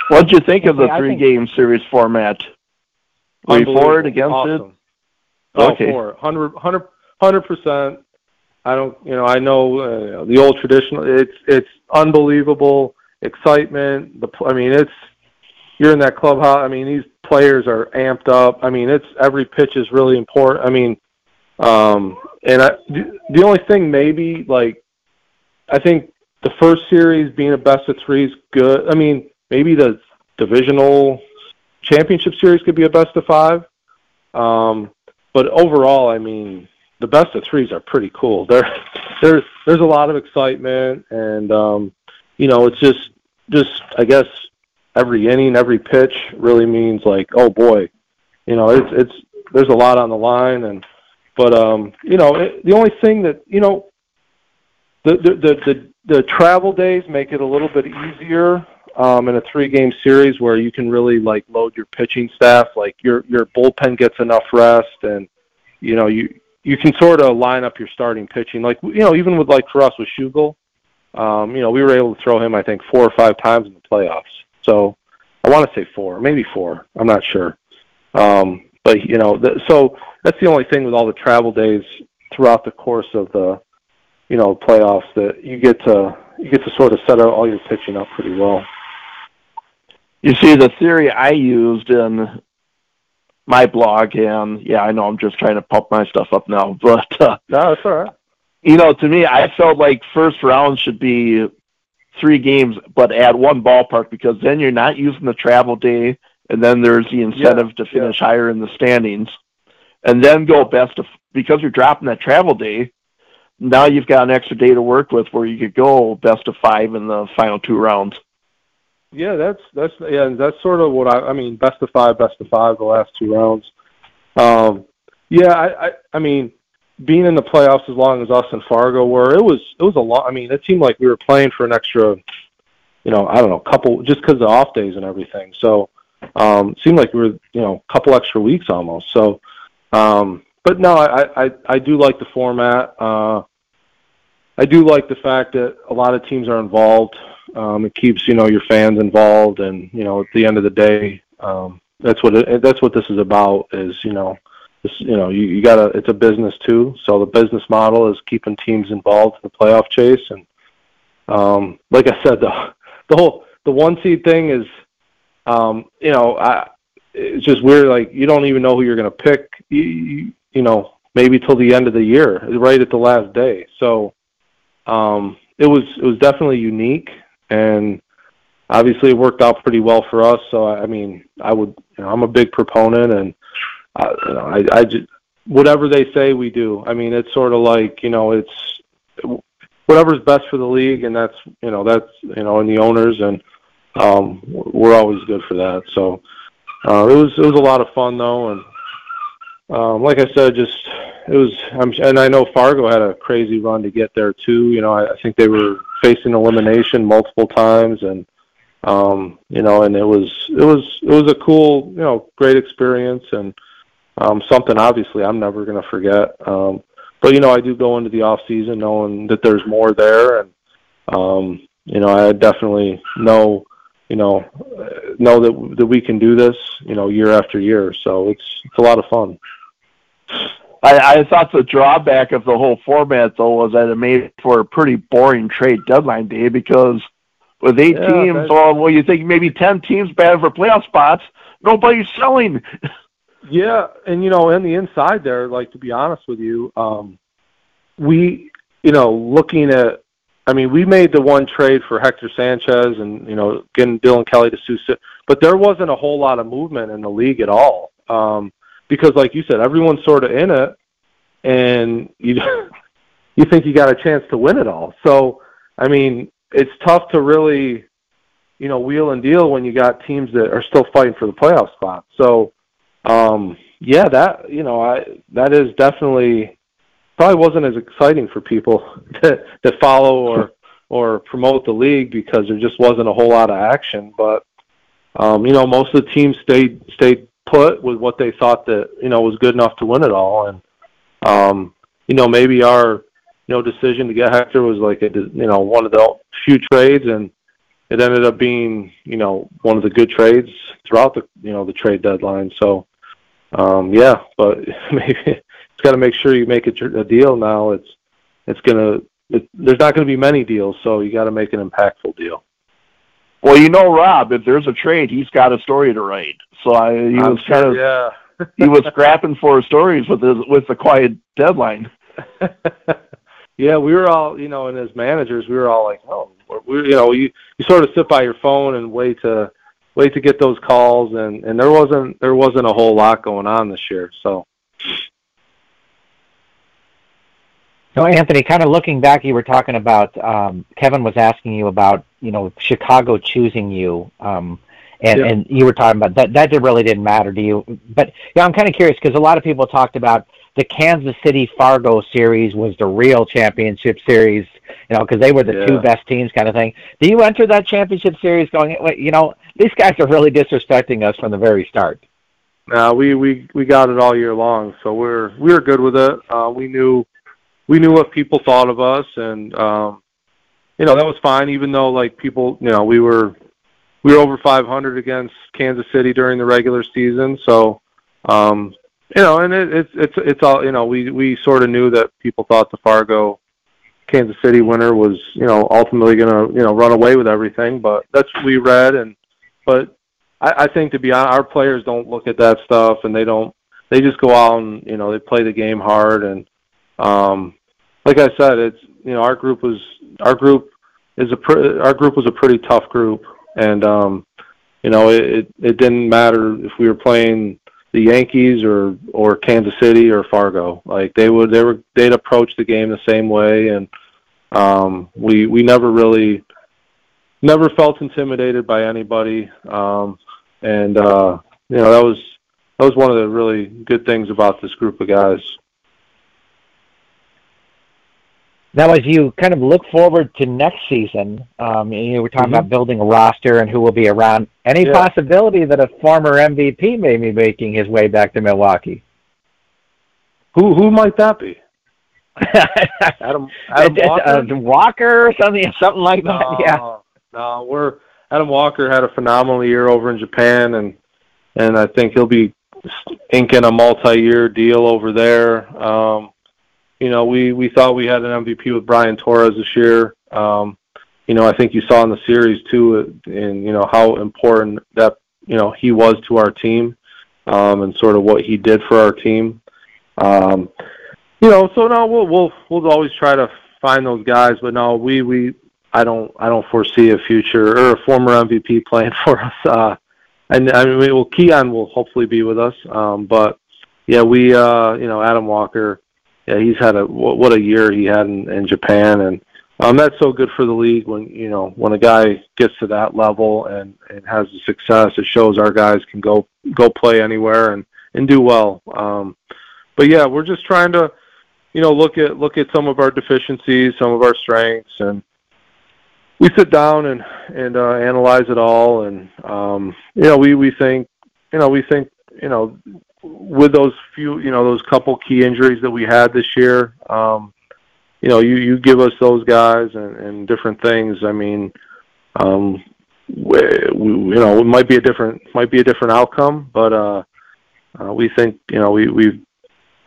What did you think of the three game series format? Were you for it against awesome. it? Oh, okay. for 100 percent. I don't, you know, I know uh, the old traditional. It's it's unbelievable excitement. The I mean, it's you're in that clubhouse. I mean, these players are amped up. I mean, it's every pitch is really important. I mean, um, and I, the, only thing maybe like I think the first series being a best of three is good. I mean, maybe the divisional championship series could be a best of five. Um, but overall, I mean, the best of threes are pretty cool. There, there's there's a lot of excitement, and um, you know, it's just just I guess every inning, every pitch really means like, oh boy, you know, it's it's there's a lot on the line, and but um, you know, it, the only thing that you know, the the the the, travel days make it a little bit easier um, in a three game series where you can really like load your pitching staff, like your your bullpen gets enough rest, and you know you you can sort of line up your starting pitching. Like you know, even with like for us with Schugel, um, you know, we were able to throw him I think four or five times in the playoffs. So I want to say four, maybe four. I'm not sure. Um, but you know, the, so that's the only thing with all the travel days throughout the course of the you know playoffs that you get to you get to sort of set out all your pitching up pretty well. You see, the theory I used in my blog, and yeah, I know I'm just trying to pump my stuff up now, but uh, no, it's all right. You know, to me, I felt like first round should be three games, but add one ballpark because then you're not using the travel day, and then there's the incentive yeah, to finish yeah. higher in the standings, and then go best of because you're dropping that travel day. Now you've got an extra day to work with where you could go best of five in the final two rounds. Yeah, that's that's yeah, that's sort of what I I mean, best of five, best of five, the last two rounds. Um, yeah, I, I I mean, being in the playoffs as long as us and Fargo were, it was it was a lot. I mean, it seemed like we were playing for an extra, you know, I don't know, couple just because of off days and everything. So, um, it seemed like we were you know a couple extra weeks almost. So, um, but no, I I I do like the format. Uh, I do like the fact that a lot of teams are involved. Um, it keeps you know your fans involved, and you know at the end of the day, um, that's what it, that's what this is about. Is you know, this you know you, you gotta it's a business too. So the business model is keeping teams involved in the playoff chase, and um, like I said, the the whole the one seed thing is, um, you know, I it's just weird. Like you don't even know who you're gonna pick. You, you, you know, maybe till the end of the year, right at the last day. So um, it was it was definitely unique and obviously it worked out pretty well for us. So I mean, I would, you know, I'm a big proponent, and know, I, I just whatever they say, we do. I mean, it's sort of like you know, it's whatever's best for the league, and that's you know, that's you know, and the owners, and um, we're always good for that. So uh, it was it was a lot of fun though, and um, like I said, just it was. I'm, and I know Fargo had a crazy run to get there too. You know, I, I think they were facing elimination multiple times, and um, you know, and it was it was it was a cool, you know, great experience, and um, something obviously I'm never going to forget. Um, but you know, I do go into the off season knowing that there's more there, and um, you know, I definitely know, you know, know that that we can do this, you know, year after year. So it's it's a lot of fun. I, I thought the drawback of the whole format though was that it made for a pretty boring trade deadline day because with eight yeah, teams, well, well, you think maybe ten teams bad for playoff spots, nobody's selling. yeah, and you know, in the inside there, like to be honest with you, um, we, you know, looking at, I mean, we made the one trade for Hector Sanchez and you know getting Dylan Kelly to Sioux, but there wasn't a whole lot of movement in the league at all. Um, because like you said, everyone's sort of in it, and you you think you got a chance to win it all. So I mean, it's tough to really you know wheel and deal when you got teams that are still fighting for the playoff spot. So um, yeah, that you know I that is definitely probably wasn't as exciting for people to to follow or or promote the league because there just wasn't a whole lot of action. But um, you know, most of the teams stayed stayed put with what they thought that you know was good enough to win it all, and um, you know maybe our you know decision to get Hector was like a you know one of the few trades, and it ended up being you know one of the good trades throughout the you know the trade deadline. So um, yeah, but maybe it's got to make sure you make a, a deal now. It's it's gonna it, there's not going to be many deals, so you got to make an impactful deal. Well, you know, Rob, if there's a trade, he's got a story to write. So I, he I'm was sure, kind of yeah. he was scrapping for stories with his with the quiet deadline. yeah, we were all, you know, and as managers, we were all like, oh, we, you know, you you sort of sit by your phone and wait to wait to get those calls, and and there wasn't there wasn't a whole lot going on this year, so. No, Anthony, kind of looking back, you were talking about um, Kevin was asking you about you know Chicago choosing you, um, and yeah. and you were talking about that. That really didn't matter to you, but yeah, I'm kind of curious because a lot of people talked about the Kansas City Fargo series was the real championship series, you know, because they were the yeah. two best teams, kind of thing. Do you enter that championship series going, you know, these guys are really disrespecting us from the very start? No, we we we got it all year long, so we're we were good with it. Uh, we knew we knew what people thought of us, and um, you know that was fine. Even though like people, you know, we were we were over 500 against Kansas City during the regular season, so um, you know, and it, it's it's it's all you know. We we sort of knew that people thought the Fargo Kansas City winner was you know ultimately going to you know run away with everything, but that's what we read, and but I, I think to be honest, our players don't look at that stuff, and they don't. They just go out and you know they play the game hard, and um, like I said, it's you know our group was our group is a pre- our group was a pretty tough group, and um, you know it, it it didn't matter if we were playing the Yankees or or Kansas City or Fargo. Like they would they were they'd approach the game the same way, and um, we we never really never felt intimidated by anybody. Um, and uh, you know that was that was one of the really good things about this group of guys. Now, as you kind of look forward to next season, um, you were talking mm-hmm. about building a roster and who will be around. Any yeah. possibility that a former MVP may be making his way back to Milwaukee? Who who might that be? Adam Adam Walker? Uh, Walker or something something like that. No, yeah. No, we're Adam Walker had a phenomenal year over in Japan, and and I think he'll be inking a multi-year deal over there. Um, you know, we we thought we had an MVP with Brian Torres this year. Um, you know, I think you saw in the series too, and you know how important that you know he was to our team, um, and sort of what he did for our team. Um, you know, so no, we'll we'll we'll always try to find those guys, but no, we we I don't I don't foresee a future or a former MVP playing for us. Uh, and I mean, well, Keon will hopefully be with us, um, but yeah, we uh, you know Adam Walker yeah, he's had a what a year he had in, in Japan, and um, that's so good for the league when you know when a guy gets to that level and and has the success. It shows our guys can go go play anywhere and and do well. Um, but yeah, we're just trying to you know look at look at some of our deficiencies, some of our strengths, and we sit down and and uh, analyze it all. And um, you know we we think you know we think you know with those few, you know, those couple key injuries that we had this year, um, you know, you you give us those guys and, and different things. I mean, um, we, we, you know, it might be a different might be a different outcome, but uh, uh, we think you know we we've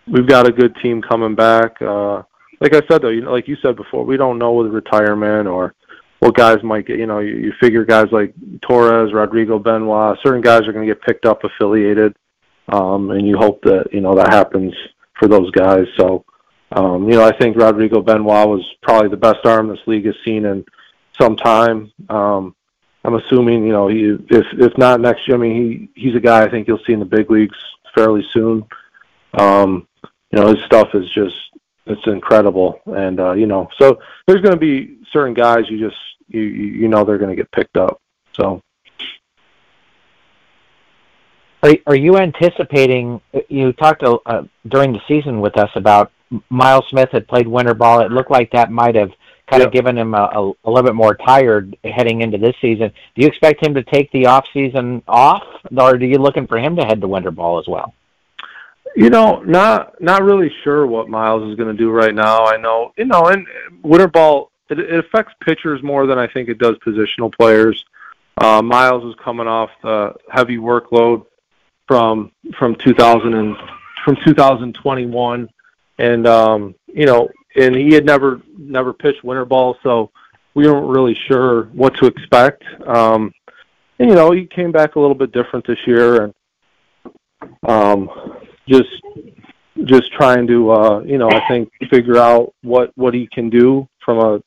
we've got a good team coming back. Uh, like I said though, you know, like you said before, we don't know with retirement or what guys might get. You know, you, you figure guys like Torres, Rodrigo Benoit, certain guys are going to get picked up affiliated um, and you hope that you know that happens for those guys. So, um, you know, I think Rodrigo Benoit was probably the best arm this league has seen in some time. Um, I'm assuming, you know, he if if not next year, I mean, he he's a guy I think you'll see in the big leagues fairly soon. Um, you know, his stuff is just it's incredible, and uh, you know, so there's going to be certain guys you just you you know they're going to get picked up. So are, are you anticipating? You talked uh, during the season with us about Myles Smith had played winter ball. It looked like that might have kind yep. of given him a, a, a little bit more tired heading into this season. Do you expect him to take the off season off, or are you looking for him to head to winter ball as well? You know, not not really sure what Myles is going to do right now. I know, you know, and winter ball it, it affects pitchers more than I think it does positional players. Uh, Myles is coming off the heavy workload from from 2000 and from 2021, and um, you know, and he had never never pitched winter ball, so we weren't really sure what to expect. Um, and you know, he came back a little bit different this year, and um, just just trying to uh, you know, I think figure out what what he can do from a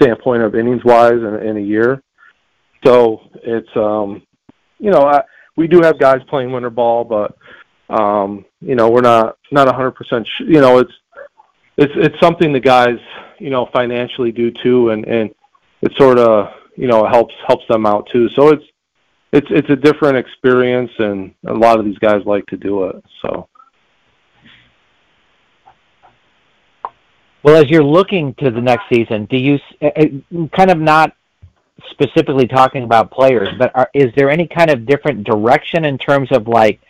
standpoint of innings wise in, in a year. So it's um, you know, I we do have guys playing winter ball, but um, you know we're not not a hundred percent. You know it's it's it's something the guys you know financially do too, and and it sort of you know helps helps them out too. So it's it's it's a different experience, and a lot of these guys like to do it. So. Well, as you're looking to the next season, do you kind of not specifically talking about players, but are, is there any kind of different direction in terms of like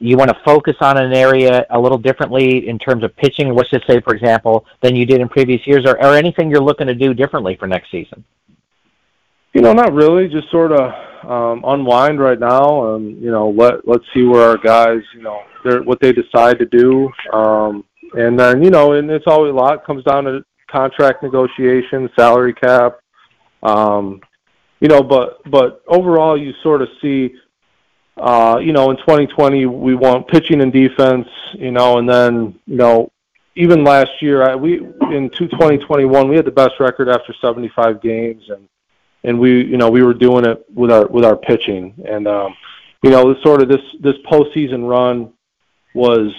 you want to focus on an area a little differently in terms of pitching? Let's just say, for example, than you did in previous years, or, or anything you're looking to do differently for next season? You know, not really. Just sort of um, unwind right now, and you know, let let's see where our guys, you know, what they decide to do, um, and then you know, and it's always a lot. Comes down to contract negotiations, salary cap, um, you know, but but overall, you sort of see uh, you know, in 2020 we won pitching and defense, you know, and then you know, even last year I, we in 2021 we had the best record after 75 games, and and we you know we were doing it with our with our pitching, and um, you know, sort of this this postseason run was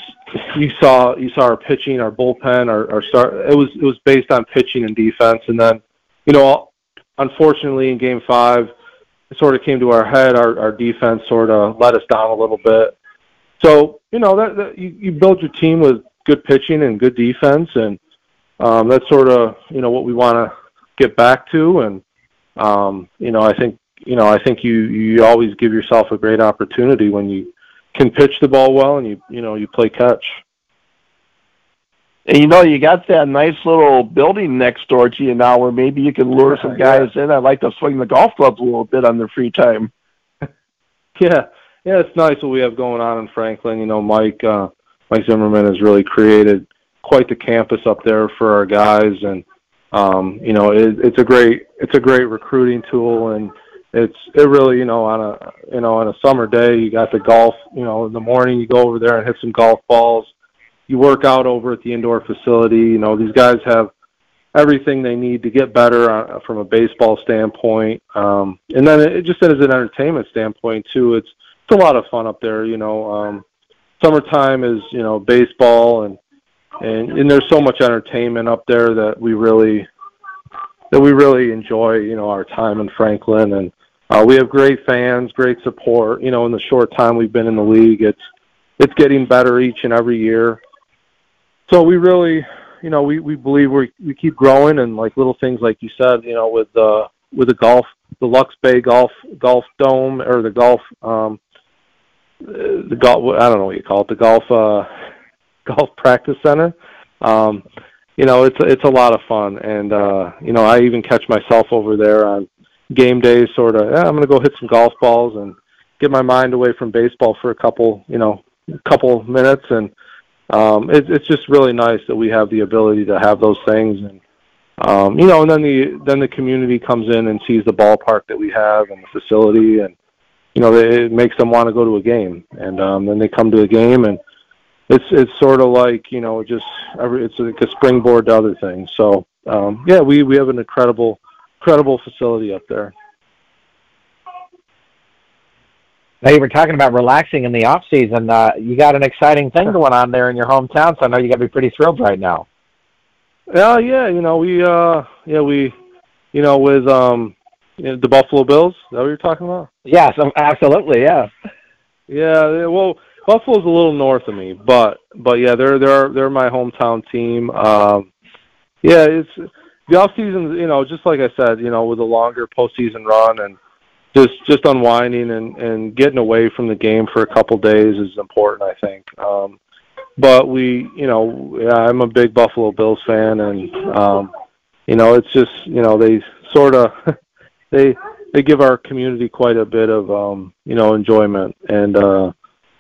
you saw you saw our pitching, our bullpen, our, our start. It was it was based on pitching and defense, and then you know, unfortunately in Game Five, it sort of came to our head. Our our defense sort of let us down a little bit. So you know that, that you, you build your team with good pitching and good defense, and um, that's sort of you know what we want to get back to. And um, you know, I think you know I think you you always give yourself a great opportunity when you can pitch the ball well and you you know you play catch. And you know, you got that nice little building next door to you now where maybe you can lure some guys yeah. in. I like to swing the golf clubs a little bit on their free time. yeah. Yeah, it's nice what we have going on in Franklin. You know, Mike uh Mike Zimmerman has really created quite the campus up there for our guys and um, you know, it, it's a great it's a great recruiting tool and it's it really you know on a you know on a summer day you got the golf you know in the morning you go over there and hit some golf balls. You work out over at the indoor facility. You know these guys have everything they need to get better from a baseball standpoint. Um and then it just as an entertainment standpoint too it's it's a lot of fun up there you know. Um summertime is you know baseball and and and there's so much entertainment up there that we really that we really enjoy you know our time in Franklin and uh, we have great fans, great support. You know, in the short time we've been in the league, it's it's getting better each and every year. So we really, you know, we we believe we we keep growing and like little things like you said, you know, with uh with the golf, the Lux Bay Golf Golf Dome or the golf um the golf I don't know what you call it, the golf uh golf practice center. Um you know, it's it's a lot of fun and uh you know, I even catch myself over there on game days sort of yeah, I'm going to go hit some golf balls and get my mind away from baseball for a couple you know couple minutes. And um it, it's just really nice that we have the ability to have those things. And um you know and then the then the community comes in and sees the ballpark that we have and the facility and you know it makes them want to go to a game. And um then they come to a game and it's it's sort of like you know just every it's like a springboard to other things. So um yeah we we have an incredible incredible facility up there. Now you were talking about relaxing in the off season. Uh, you got an exciting thing going on there in your hometown, so I know you got to be pretty thrilled right now. Yeah, yeah. You know, we uh, yeah, we, you know, with um, you know, the Buffalo Bills. Is that what you're talking about? Yes, absolutely. Yeah. Yeah. Well, Buffalo's a little north of me, but but yeah, they're they're they're my hometown team. Um, yeah, it's the off season, you know, just like I said, you know, with a longer postseason run and just just unwinding and and getting away from the game for a couple days is important, I think. Um, but we, you know, I'm a big Buffalo Bills fan, and um, you know, it's just you know they sort of they they give our community quite a bit of um, you know enjoyment, and uh,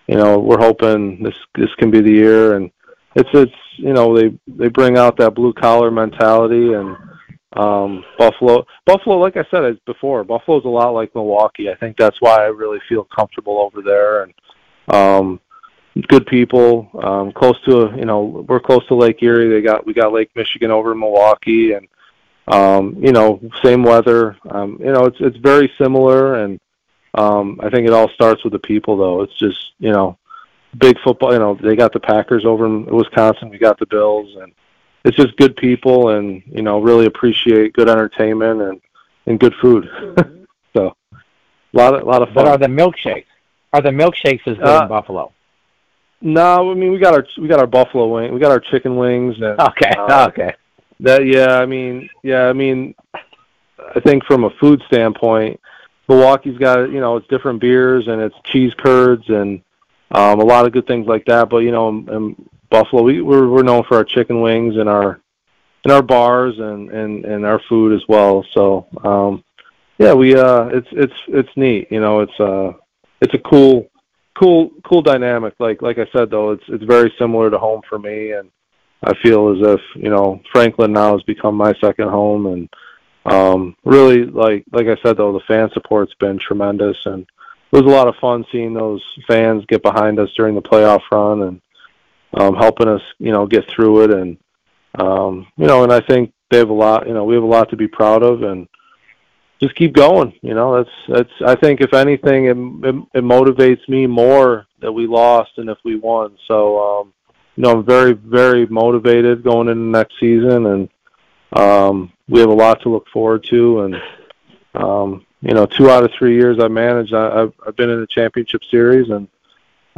you know we're hoping this this can be the year and it's it's you know they they bring out that blue collar mentality and um buffalo buffalo like i said before buffalo's a lot like milwaukee. I think that's why i really feel comfortable over there and um good people um close to you know we're close to lake erie. They got we got lake michigan over in milwaukee and um you know same weather. Um you know it's it's very similar and um i think it all starts with the people though. It's just you know big football. You know, they got the Packers over in Wisconsin. We got the Bills, and it's just good people, and you know, really appreciate good entertainment and and good food. so, a lot of a lot of fun. But are the milkshakes? Are the milkshakes as good uh, in Buffalo? No, I mean we got our we got our buffalo wing, we got our chicken wings. And, okay, uh, okay. That yeah, I mean yeah, I mean, I think from a food standpoint, Milwaukee's got you know it's different beers and it's cheese curds and um, a lot of good things like that. But you know, in, in Buffalo, we we're, we're known for our chicken wings and our and our bars and and and our food as well. So um, yeah, we uh, it's it's it's neat. You know, it's uh, it's a cool cool cool dynamic. Like like I said though, it's it's very similar to home for me, and I feel as if you know Franklin now has become my second home, and um, really like like I said though, the fan support's been tremendous, and it was a lot of fun seeing those fans get behind us during the playoff run and um, helping us, you know, get through it. And um, you know, and I think they have a lot. You know, we have a lot to be proud of, and just keep going. You know, that's that's. I think if anything, it, it, it motivates me more that we lost than if we won. So, um, you know, I'm very very motivated going into next season, and um, we have a lot to look forward to. And um, you know, two out of three years I managed, I, I've I've been in the championship series, and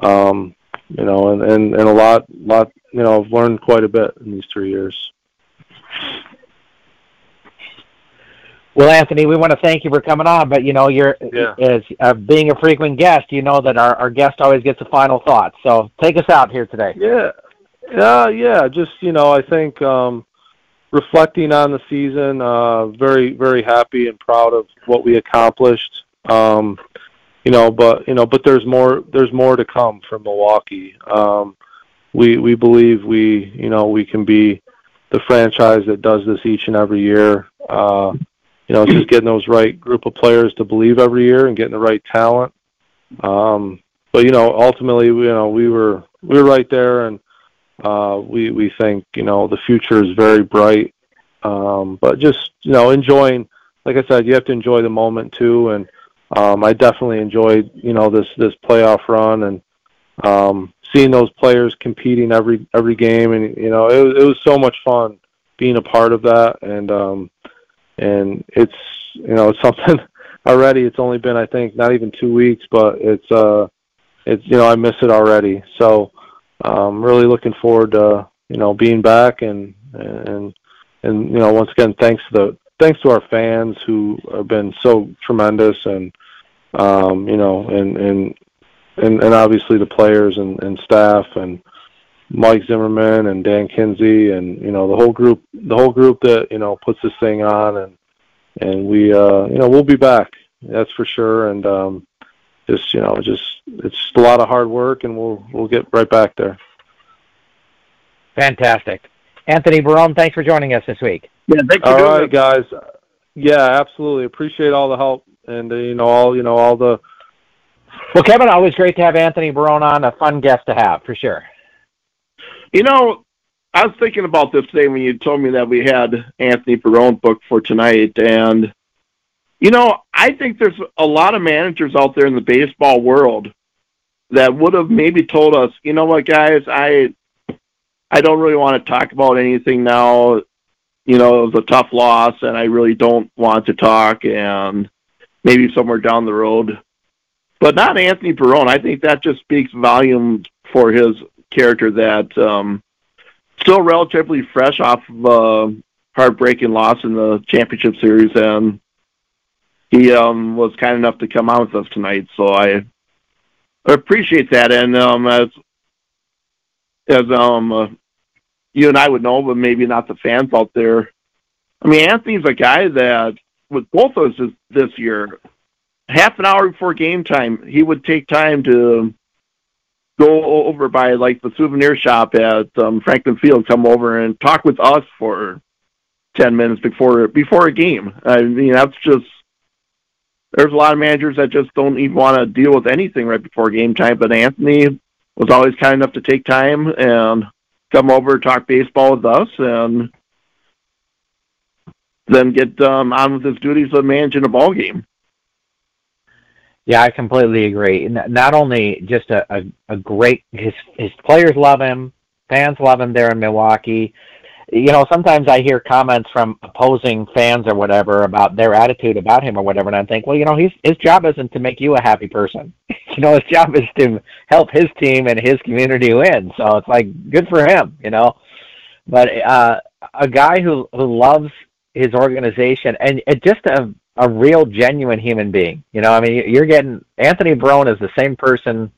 um, you know, and and and a lot lot. You know, I've learned quite a bit in these three years. Well, Anthony, we want to thank you for coming on, but you know, you're yeah. as uh, being a frequent guest, you know that our, our guest always gets a final thought. So take us out here today. Yeah, uh, yeah. Just you know, I think um, reflecting on the season, uh, very very happy and proud of what we accomplished. Um, you know, but you know, but there's more there's more to come from Milwaukee. Um, we we believe we you know we can be the franchise that does this each and every year. Uh, you know, it's just getting those right group of players to believe every year and getting the right talent. Um, but you know, ultimately, you know, we were we were right there, and uh, we we think you know the future is very bright. Um, but just you know, enjoying, like I said, you have to enjoy the moment too, and um, I definitely enjoyed you know this this playoff run and um, seeing those players competing every every game, and you know, it was it was so much fun being a part of that, and um, and it's you know it's something already. It's only been I think not even two weeks, but it's uh it's you know I miss it already. So um, really looking forward to you know being back and and and you know once again thanks to the thanks to our fans who have been so tremendous and um, you know and and and, and obviously the players and, and staff and Mike Zimmerman and Dan Kinsey and you know the whole group the whole group that you know puts this thing on and and we uh you know we'll be back that's for sure. And um just you know just it's just a lot of hard work and we'll we'll get right back there. Fantastic. Anthony Barone thanks for joining us this week. Yeah thank you all right guys. Yeah absolutely. Appreciate all the help and uh, you know all you know all the well Kevin always great to have Anthony Barone on a fun guest to have for sure. You know, I was thinking about this today when you told me that we had Anthony Barone booked for tonight, and you know, I think there's a lot of managers out there in the baseball world that would have maybe told us, you know what, guys, I I don't really want to talk about anything now. You know, it was a tough loss, and I really don't want to talk, and maybe somewhere down the road. But not Anthony Barone. I think that just speaks volumes for his character that um, still relatively fresh off of a heartbreaking loss in the championship series, and he um, was kind enough to come out with us tonight. So I appreciate that, and um, as as um, uh, you and I would know, but maybe not the fans out there. I mean, Anthony's a guy that with both of us this year, half an hour before game time, he would take time to go over by like the souvenir shop at um, Franklin Field, come over and talk with us for ten minutes before before a game. I mean, that's just there's a lot of managers that just don't even want to deal with anything right before game time. But Anthony was always kind enough to take time and come over talk baseball with us and then get um, on with his duties of managing a ball game. Yeah, I completely agree. Not only just a, a, a great his his players love him, fans love him there in Milwaukee. You know, sometimes I hear comments from opposing fans or whatever about their attitude about him or whatever, and I think, well, you know, his his job isn't to make you a happy person. you know, his job is to help his team and his community win. So it's like good for him, you know. But uh, a guy who who loves his organization and it just a a real genuine human being. You know, I mean, you're getting Anthony Barone is the same person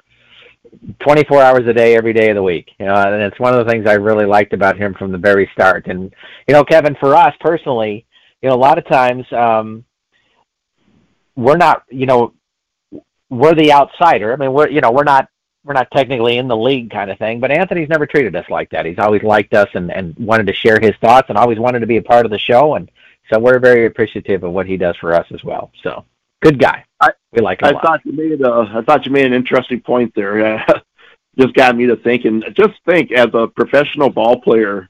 24 hours a day, every day of the week. You know, and it's one of the things I really liked about him from the very start. And you know, Kevin, for us personally, you know, a lot of times um, we're not, you know, we're the outsider. I mean, we're, you know, we're not we're not technically in the league kind of thing, but Anthony's never treated us like that. He's always liked us and, and wanted to share his thoughts and always wanted to be a part of the show. And so we're very appreciative of what he does for us as well. So Good guy. I, we like him. I thought you made a. I thought you made an interesting point there. just got me to thinking. Just think, as a professional ball player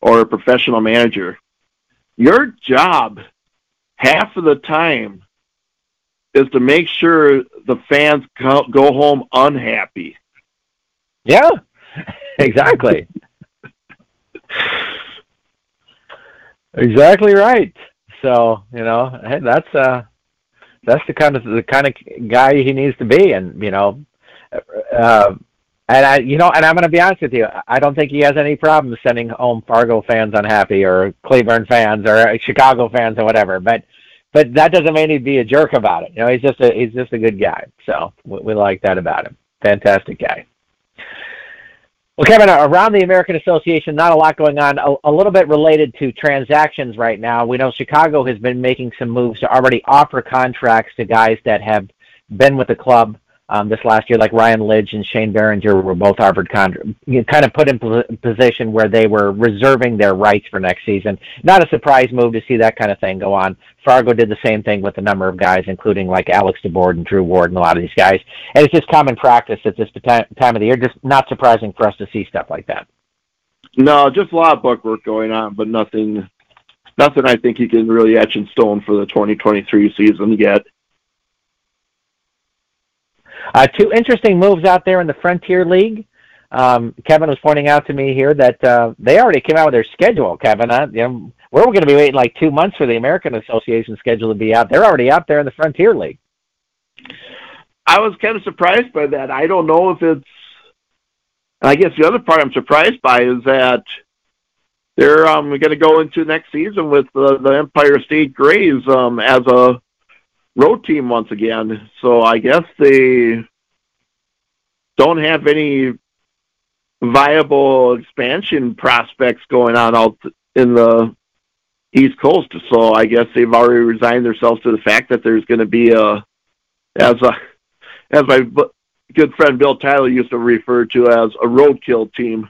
or a professional manager, your job half of the time is to make sure the fans go, go home unhappy. Yeah, exactly. exactly right. So you know that's uh that's the kind of the kind of guy he needs to be, and you know, uh, and I you know, and I'm going to be honest with you, I don't think he has any problem sending home Fargo fans unhappy or Cleburne fans or Chicago fans or whatever, but but that doesn't mean he'd be a jerk about it. You know, he's just a he's just a good guy. So we, we like that about him. Fantastic guy. Well, Kevin, around the American Association, not a lot going on. A, a, little bit related to transactions right now. We know Chicago has been making some moves to already offer contracts to guys that have been with the club um, this last year, like Ryan Lidge and Shane Beringer were both Harvard kind of put in position where they were reserving their rights for next season. Not a surprise move to see that kind of thing go on. Fargo did the same thing with a number of guys, including like Alex DeBoard and Drew Ward and a lot of these guys. And it's just common practice at this time of the year. Just not surprising for us to see stuff like that. No, just a lot of book work going on, but nothing, nothing I think you can really etch in stone for the 2023 season yet. Uh, two interesting moves out there in the Frontier League. Um, Kevin was pointing out to me here that uh, they already came out with their schedule. Kevin, uh, you know, we're going to be waiting like two months for the American Association schedule to be out. They're already out there in the Frontier League. I was kind of surprised by that. I don't know if it's. I guess the other part I'm surprised by is that they're um, going to go into next season with the, the Empire State Greys um, as a road team once again. So I guess they don't have any viable expansion prospects going on out in the East Coast. So I guess they've already resigned themselves to the fact that there's going to be a, as a, as my good friend Bill Tyler used to refer to as a roadkill team.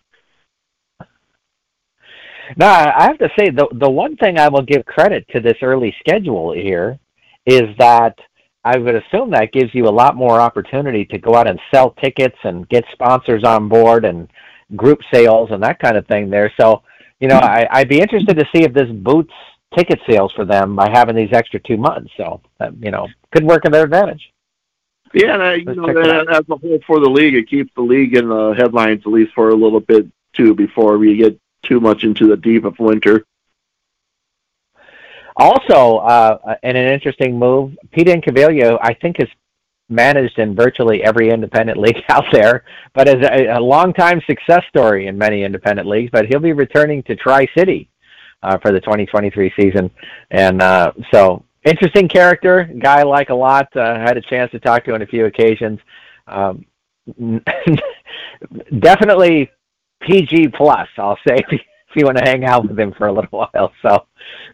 Now I have to say the the one thing I will give credit to this early schedule here is that I would assume that gives you a lot more opportunity to go out and sell tickets and get sponsors on board and group sales and that kind of thing there. So, you know, I, I'd be interested to see if this boosts ticket sales for them by having these extra two months. So, uh, you know, could work in their advantage. Yeah, and I, you Let's know, as a whole for the league, it keeps the league in the headlines at least for a little bit too before we get too much into the deep of winter. Also, uh, in an interesting move, Pete Incaviglia, I think, has managed in virtually every independent league out there, but is a, a long-time success story in many independent leagues. But he'll be returning to Tri City uh, for the 2023 season, and uh, so interesting character, guy I like a lot. Uh, had a chance to talk to on a few occasions. Um, definitely PG plus, I'll say, if you want to hang out with him for a little while. So,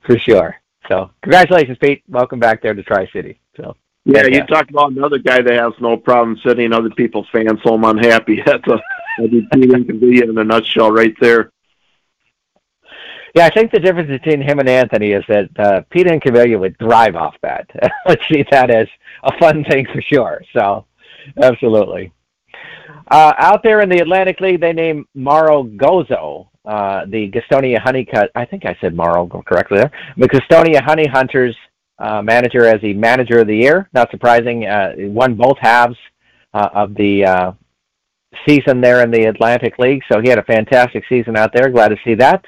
for sure. So congratulations, Pete. Welcome back there to Tri City. So yeah, you talked about another guy that has no problem sending other people's fans home unhappy. That's a that'd be in a nutshell right there. Yeah, I think the difference between him and Anthony is that uh, Pete Incaviglia would thrive off that. Let's see that as a fun thing for sure. So, absolutely. Uh, out there in the Atlantic League, they named Mauro Gozzo uh, the Gastonia Honeycut. I think I said Marl correctly there. The Gastonia Honey Hunters uh, manager as the manager of the year. Not surprising. Uh, won both halves uh, of the uh, season there in the Atlantic League, so he had a fantastic season out there. Glad to see that.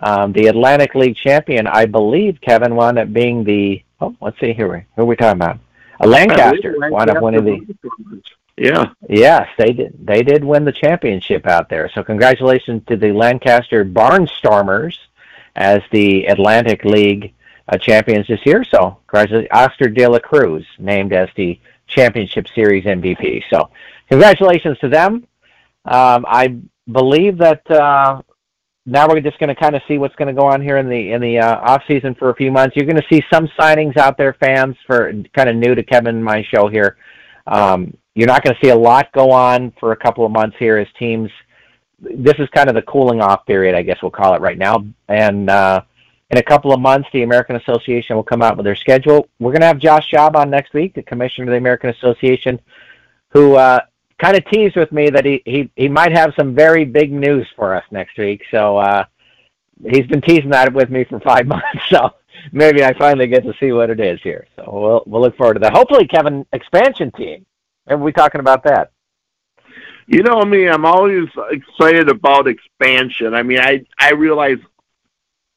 Um, the Atlantic League champion, I believe, Kevin wound up being the. Oh, let's see here. Who are we talking about? A Lancaster wound up winning the. Yeah. Yes, they did. They did win the championship out there. So congratulations to the Lancaster Barnstormers as the Atlantic League uh, champions this year. So congratulations, Oscar De La Cruz named as the championship series MVP. So congratulations to them. Um, I believe that uh, now we're just going to kind of see what's going to go on here in the in the uh, off season for a few months. You're going to see some signings out there, fans, for kind of new to Kevin my show here. Um, you're not going to see a lot go on for a couple of months here as teams. This is kind of the cooling off period, I guess we'll call it right now, and uh, in a couple of months, the American Association will come out with their schedule. We're going to have Josh Schaub on next week, the commissioner of the American Association, who uh, kind of teased with me that he, he, he might have some very big news for us next week. So uh, he's been teasing that with me for five months. So maybe I finally get to see what it is here. So we'll, we'll look forward to that. Hopefully, Kevin, expansion team. Maybe we talking about that. You know me, I'm always excited about expansion. I mean, I I realize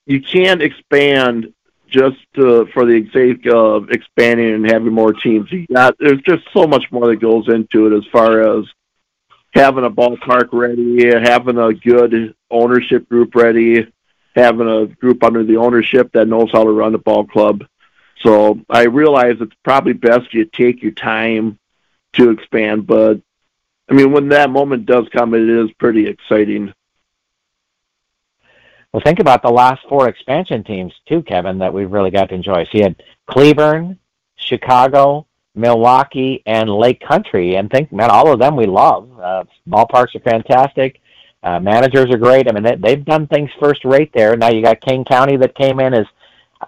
you can't expand just uh, for the sake of expanding and having more teams. You got, there's just so much more that goes into it as far as having a ballpark ready, having a good ownership group ready, having a group under the ownership that knows how to run the ball club. So I realize it's probably best you take your time to expand, but I mean, when that moment does come, it is pretty exciting. Well, think about the last four expansion teams too, Kevin, that we've really got to enjoy. So you had Cleburne, Chicago, Milwaukee, and Lake Country, and think, man, all of them we love. Uh, ballparks are fantastic. Uh, managers are great. I mean, they, they've done things first rate there. Now you got Kane County that came in as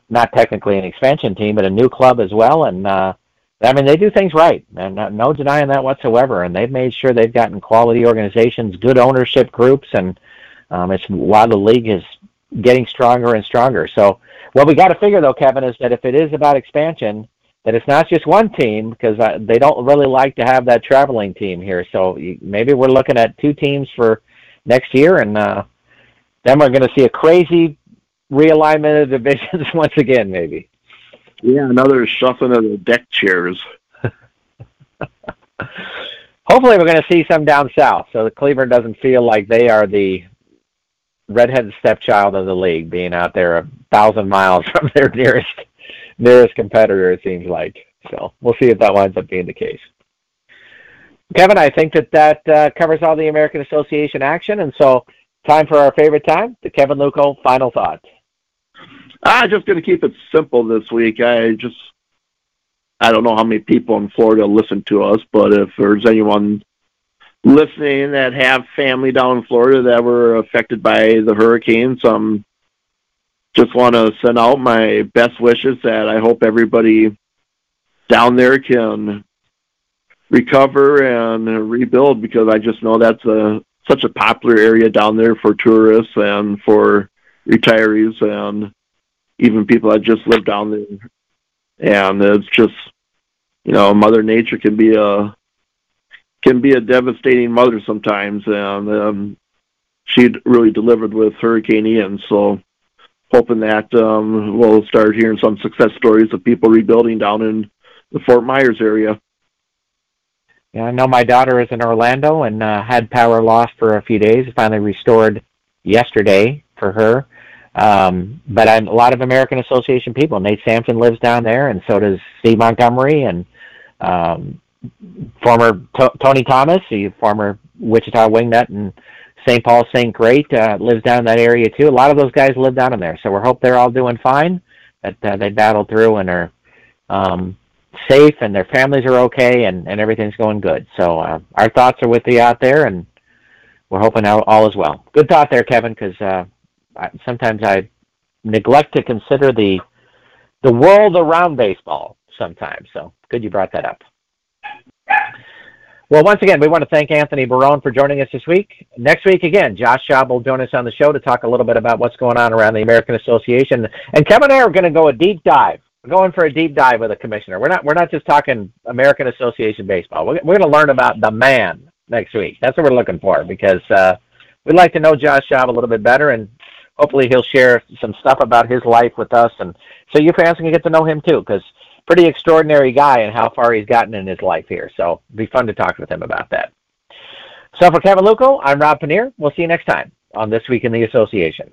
not technically an expansion team, but a new club as well, and uh, I mean, they do things right, and no denying that whatsoever. And they've made sure they've gotten quality organizations, good ownership groups, and um, it's why the league is getting stronger and stronger. So, what we got to figure though, Kevin, is that if it is about expansion, that it's not just one team because uh, they don't really like to have that traveling team here. So you, maybe we're looking at two teams for next year, and uh, then we're going to see a crazy realignment of divisions once again, maybe. Yeah, another shuffling of the deck chairs. Hopefully, we're going to see some down south, so the Cleburne doesn't feel like they are the redheaded stepchild of the league, being out there a thousand miles from their nearest nearest competitor. It seems like. So we'll see if that winds up being the case. Kevin, I think that that uh, covers all the American Association action, and so time for our favorite time, the Kevin Luco final thoughts. I'm just going to keep it simple this week. I just, I don't know how many people in Florida listen to us, but if there's anyone listening that have family down in Florida that were affected by the hurricanes, um, just want to send out my best wishes that I hope everybody down there can recover and rebuild because I just know that's a such a popular area down there for tourists and for retirees and even people that just live down there. And it's just, you know, Mother Nature can be a can be a devastating mother sometimes, and um, she really delivered with Hurricane Ian. So, hoping that um, we'll start hearing some success stories of people rebuilding down in the Fort Myers area. Yeah, I know my daughter is in Orlando and uh, had power lost for a few days. Finally restored yesterday for her. Um, but I'm, a lot of American Association people. Nate Samson lives down there, and so does Steve Montgomery and um, former Tony Thomas, the former Wichita wingnut and St. Paul St. Great uh, lives down in that area too. A lot of those guys live down in there, so we hope they're all doing fine. That uh, they battled through and are um, safe, and their families are okay, and, and everything's going good. So uh, our thoughts are with you out there, and we're hoping all, all is well. Good thought there, Kevin, because uh, sometimes I neglect to consider the the world around baseball sometimes. So good you brought that up. Well, once again, we want to thank Anthony Barone for joining us this week. Next week, again, Josh Schaub will join us on the show to talk a little bit about what's going on around the American Association. And Kevin and I are going to go a deep dive. We're going for a deep dive with the commissioner. We're not. We're not just talking American Association baseball. We're, we're going to learn about the man next week. That's what we're looking for because uh, we'd like to know Josh Schaub a little bit better and hopefully he'll share some stuff about his life with us, and so you fans can get to know him too, because pretty extraordinary guy and how far he's gotten in his life here. So it'd be fun to talk with him about that. So for Kevin Luco, I'm Rob Paneer. We'll see you next time on This Week in the Association.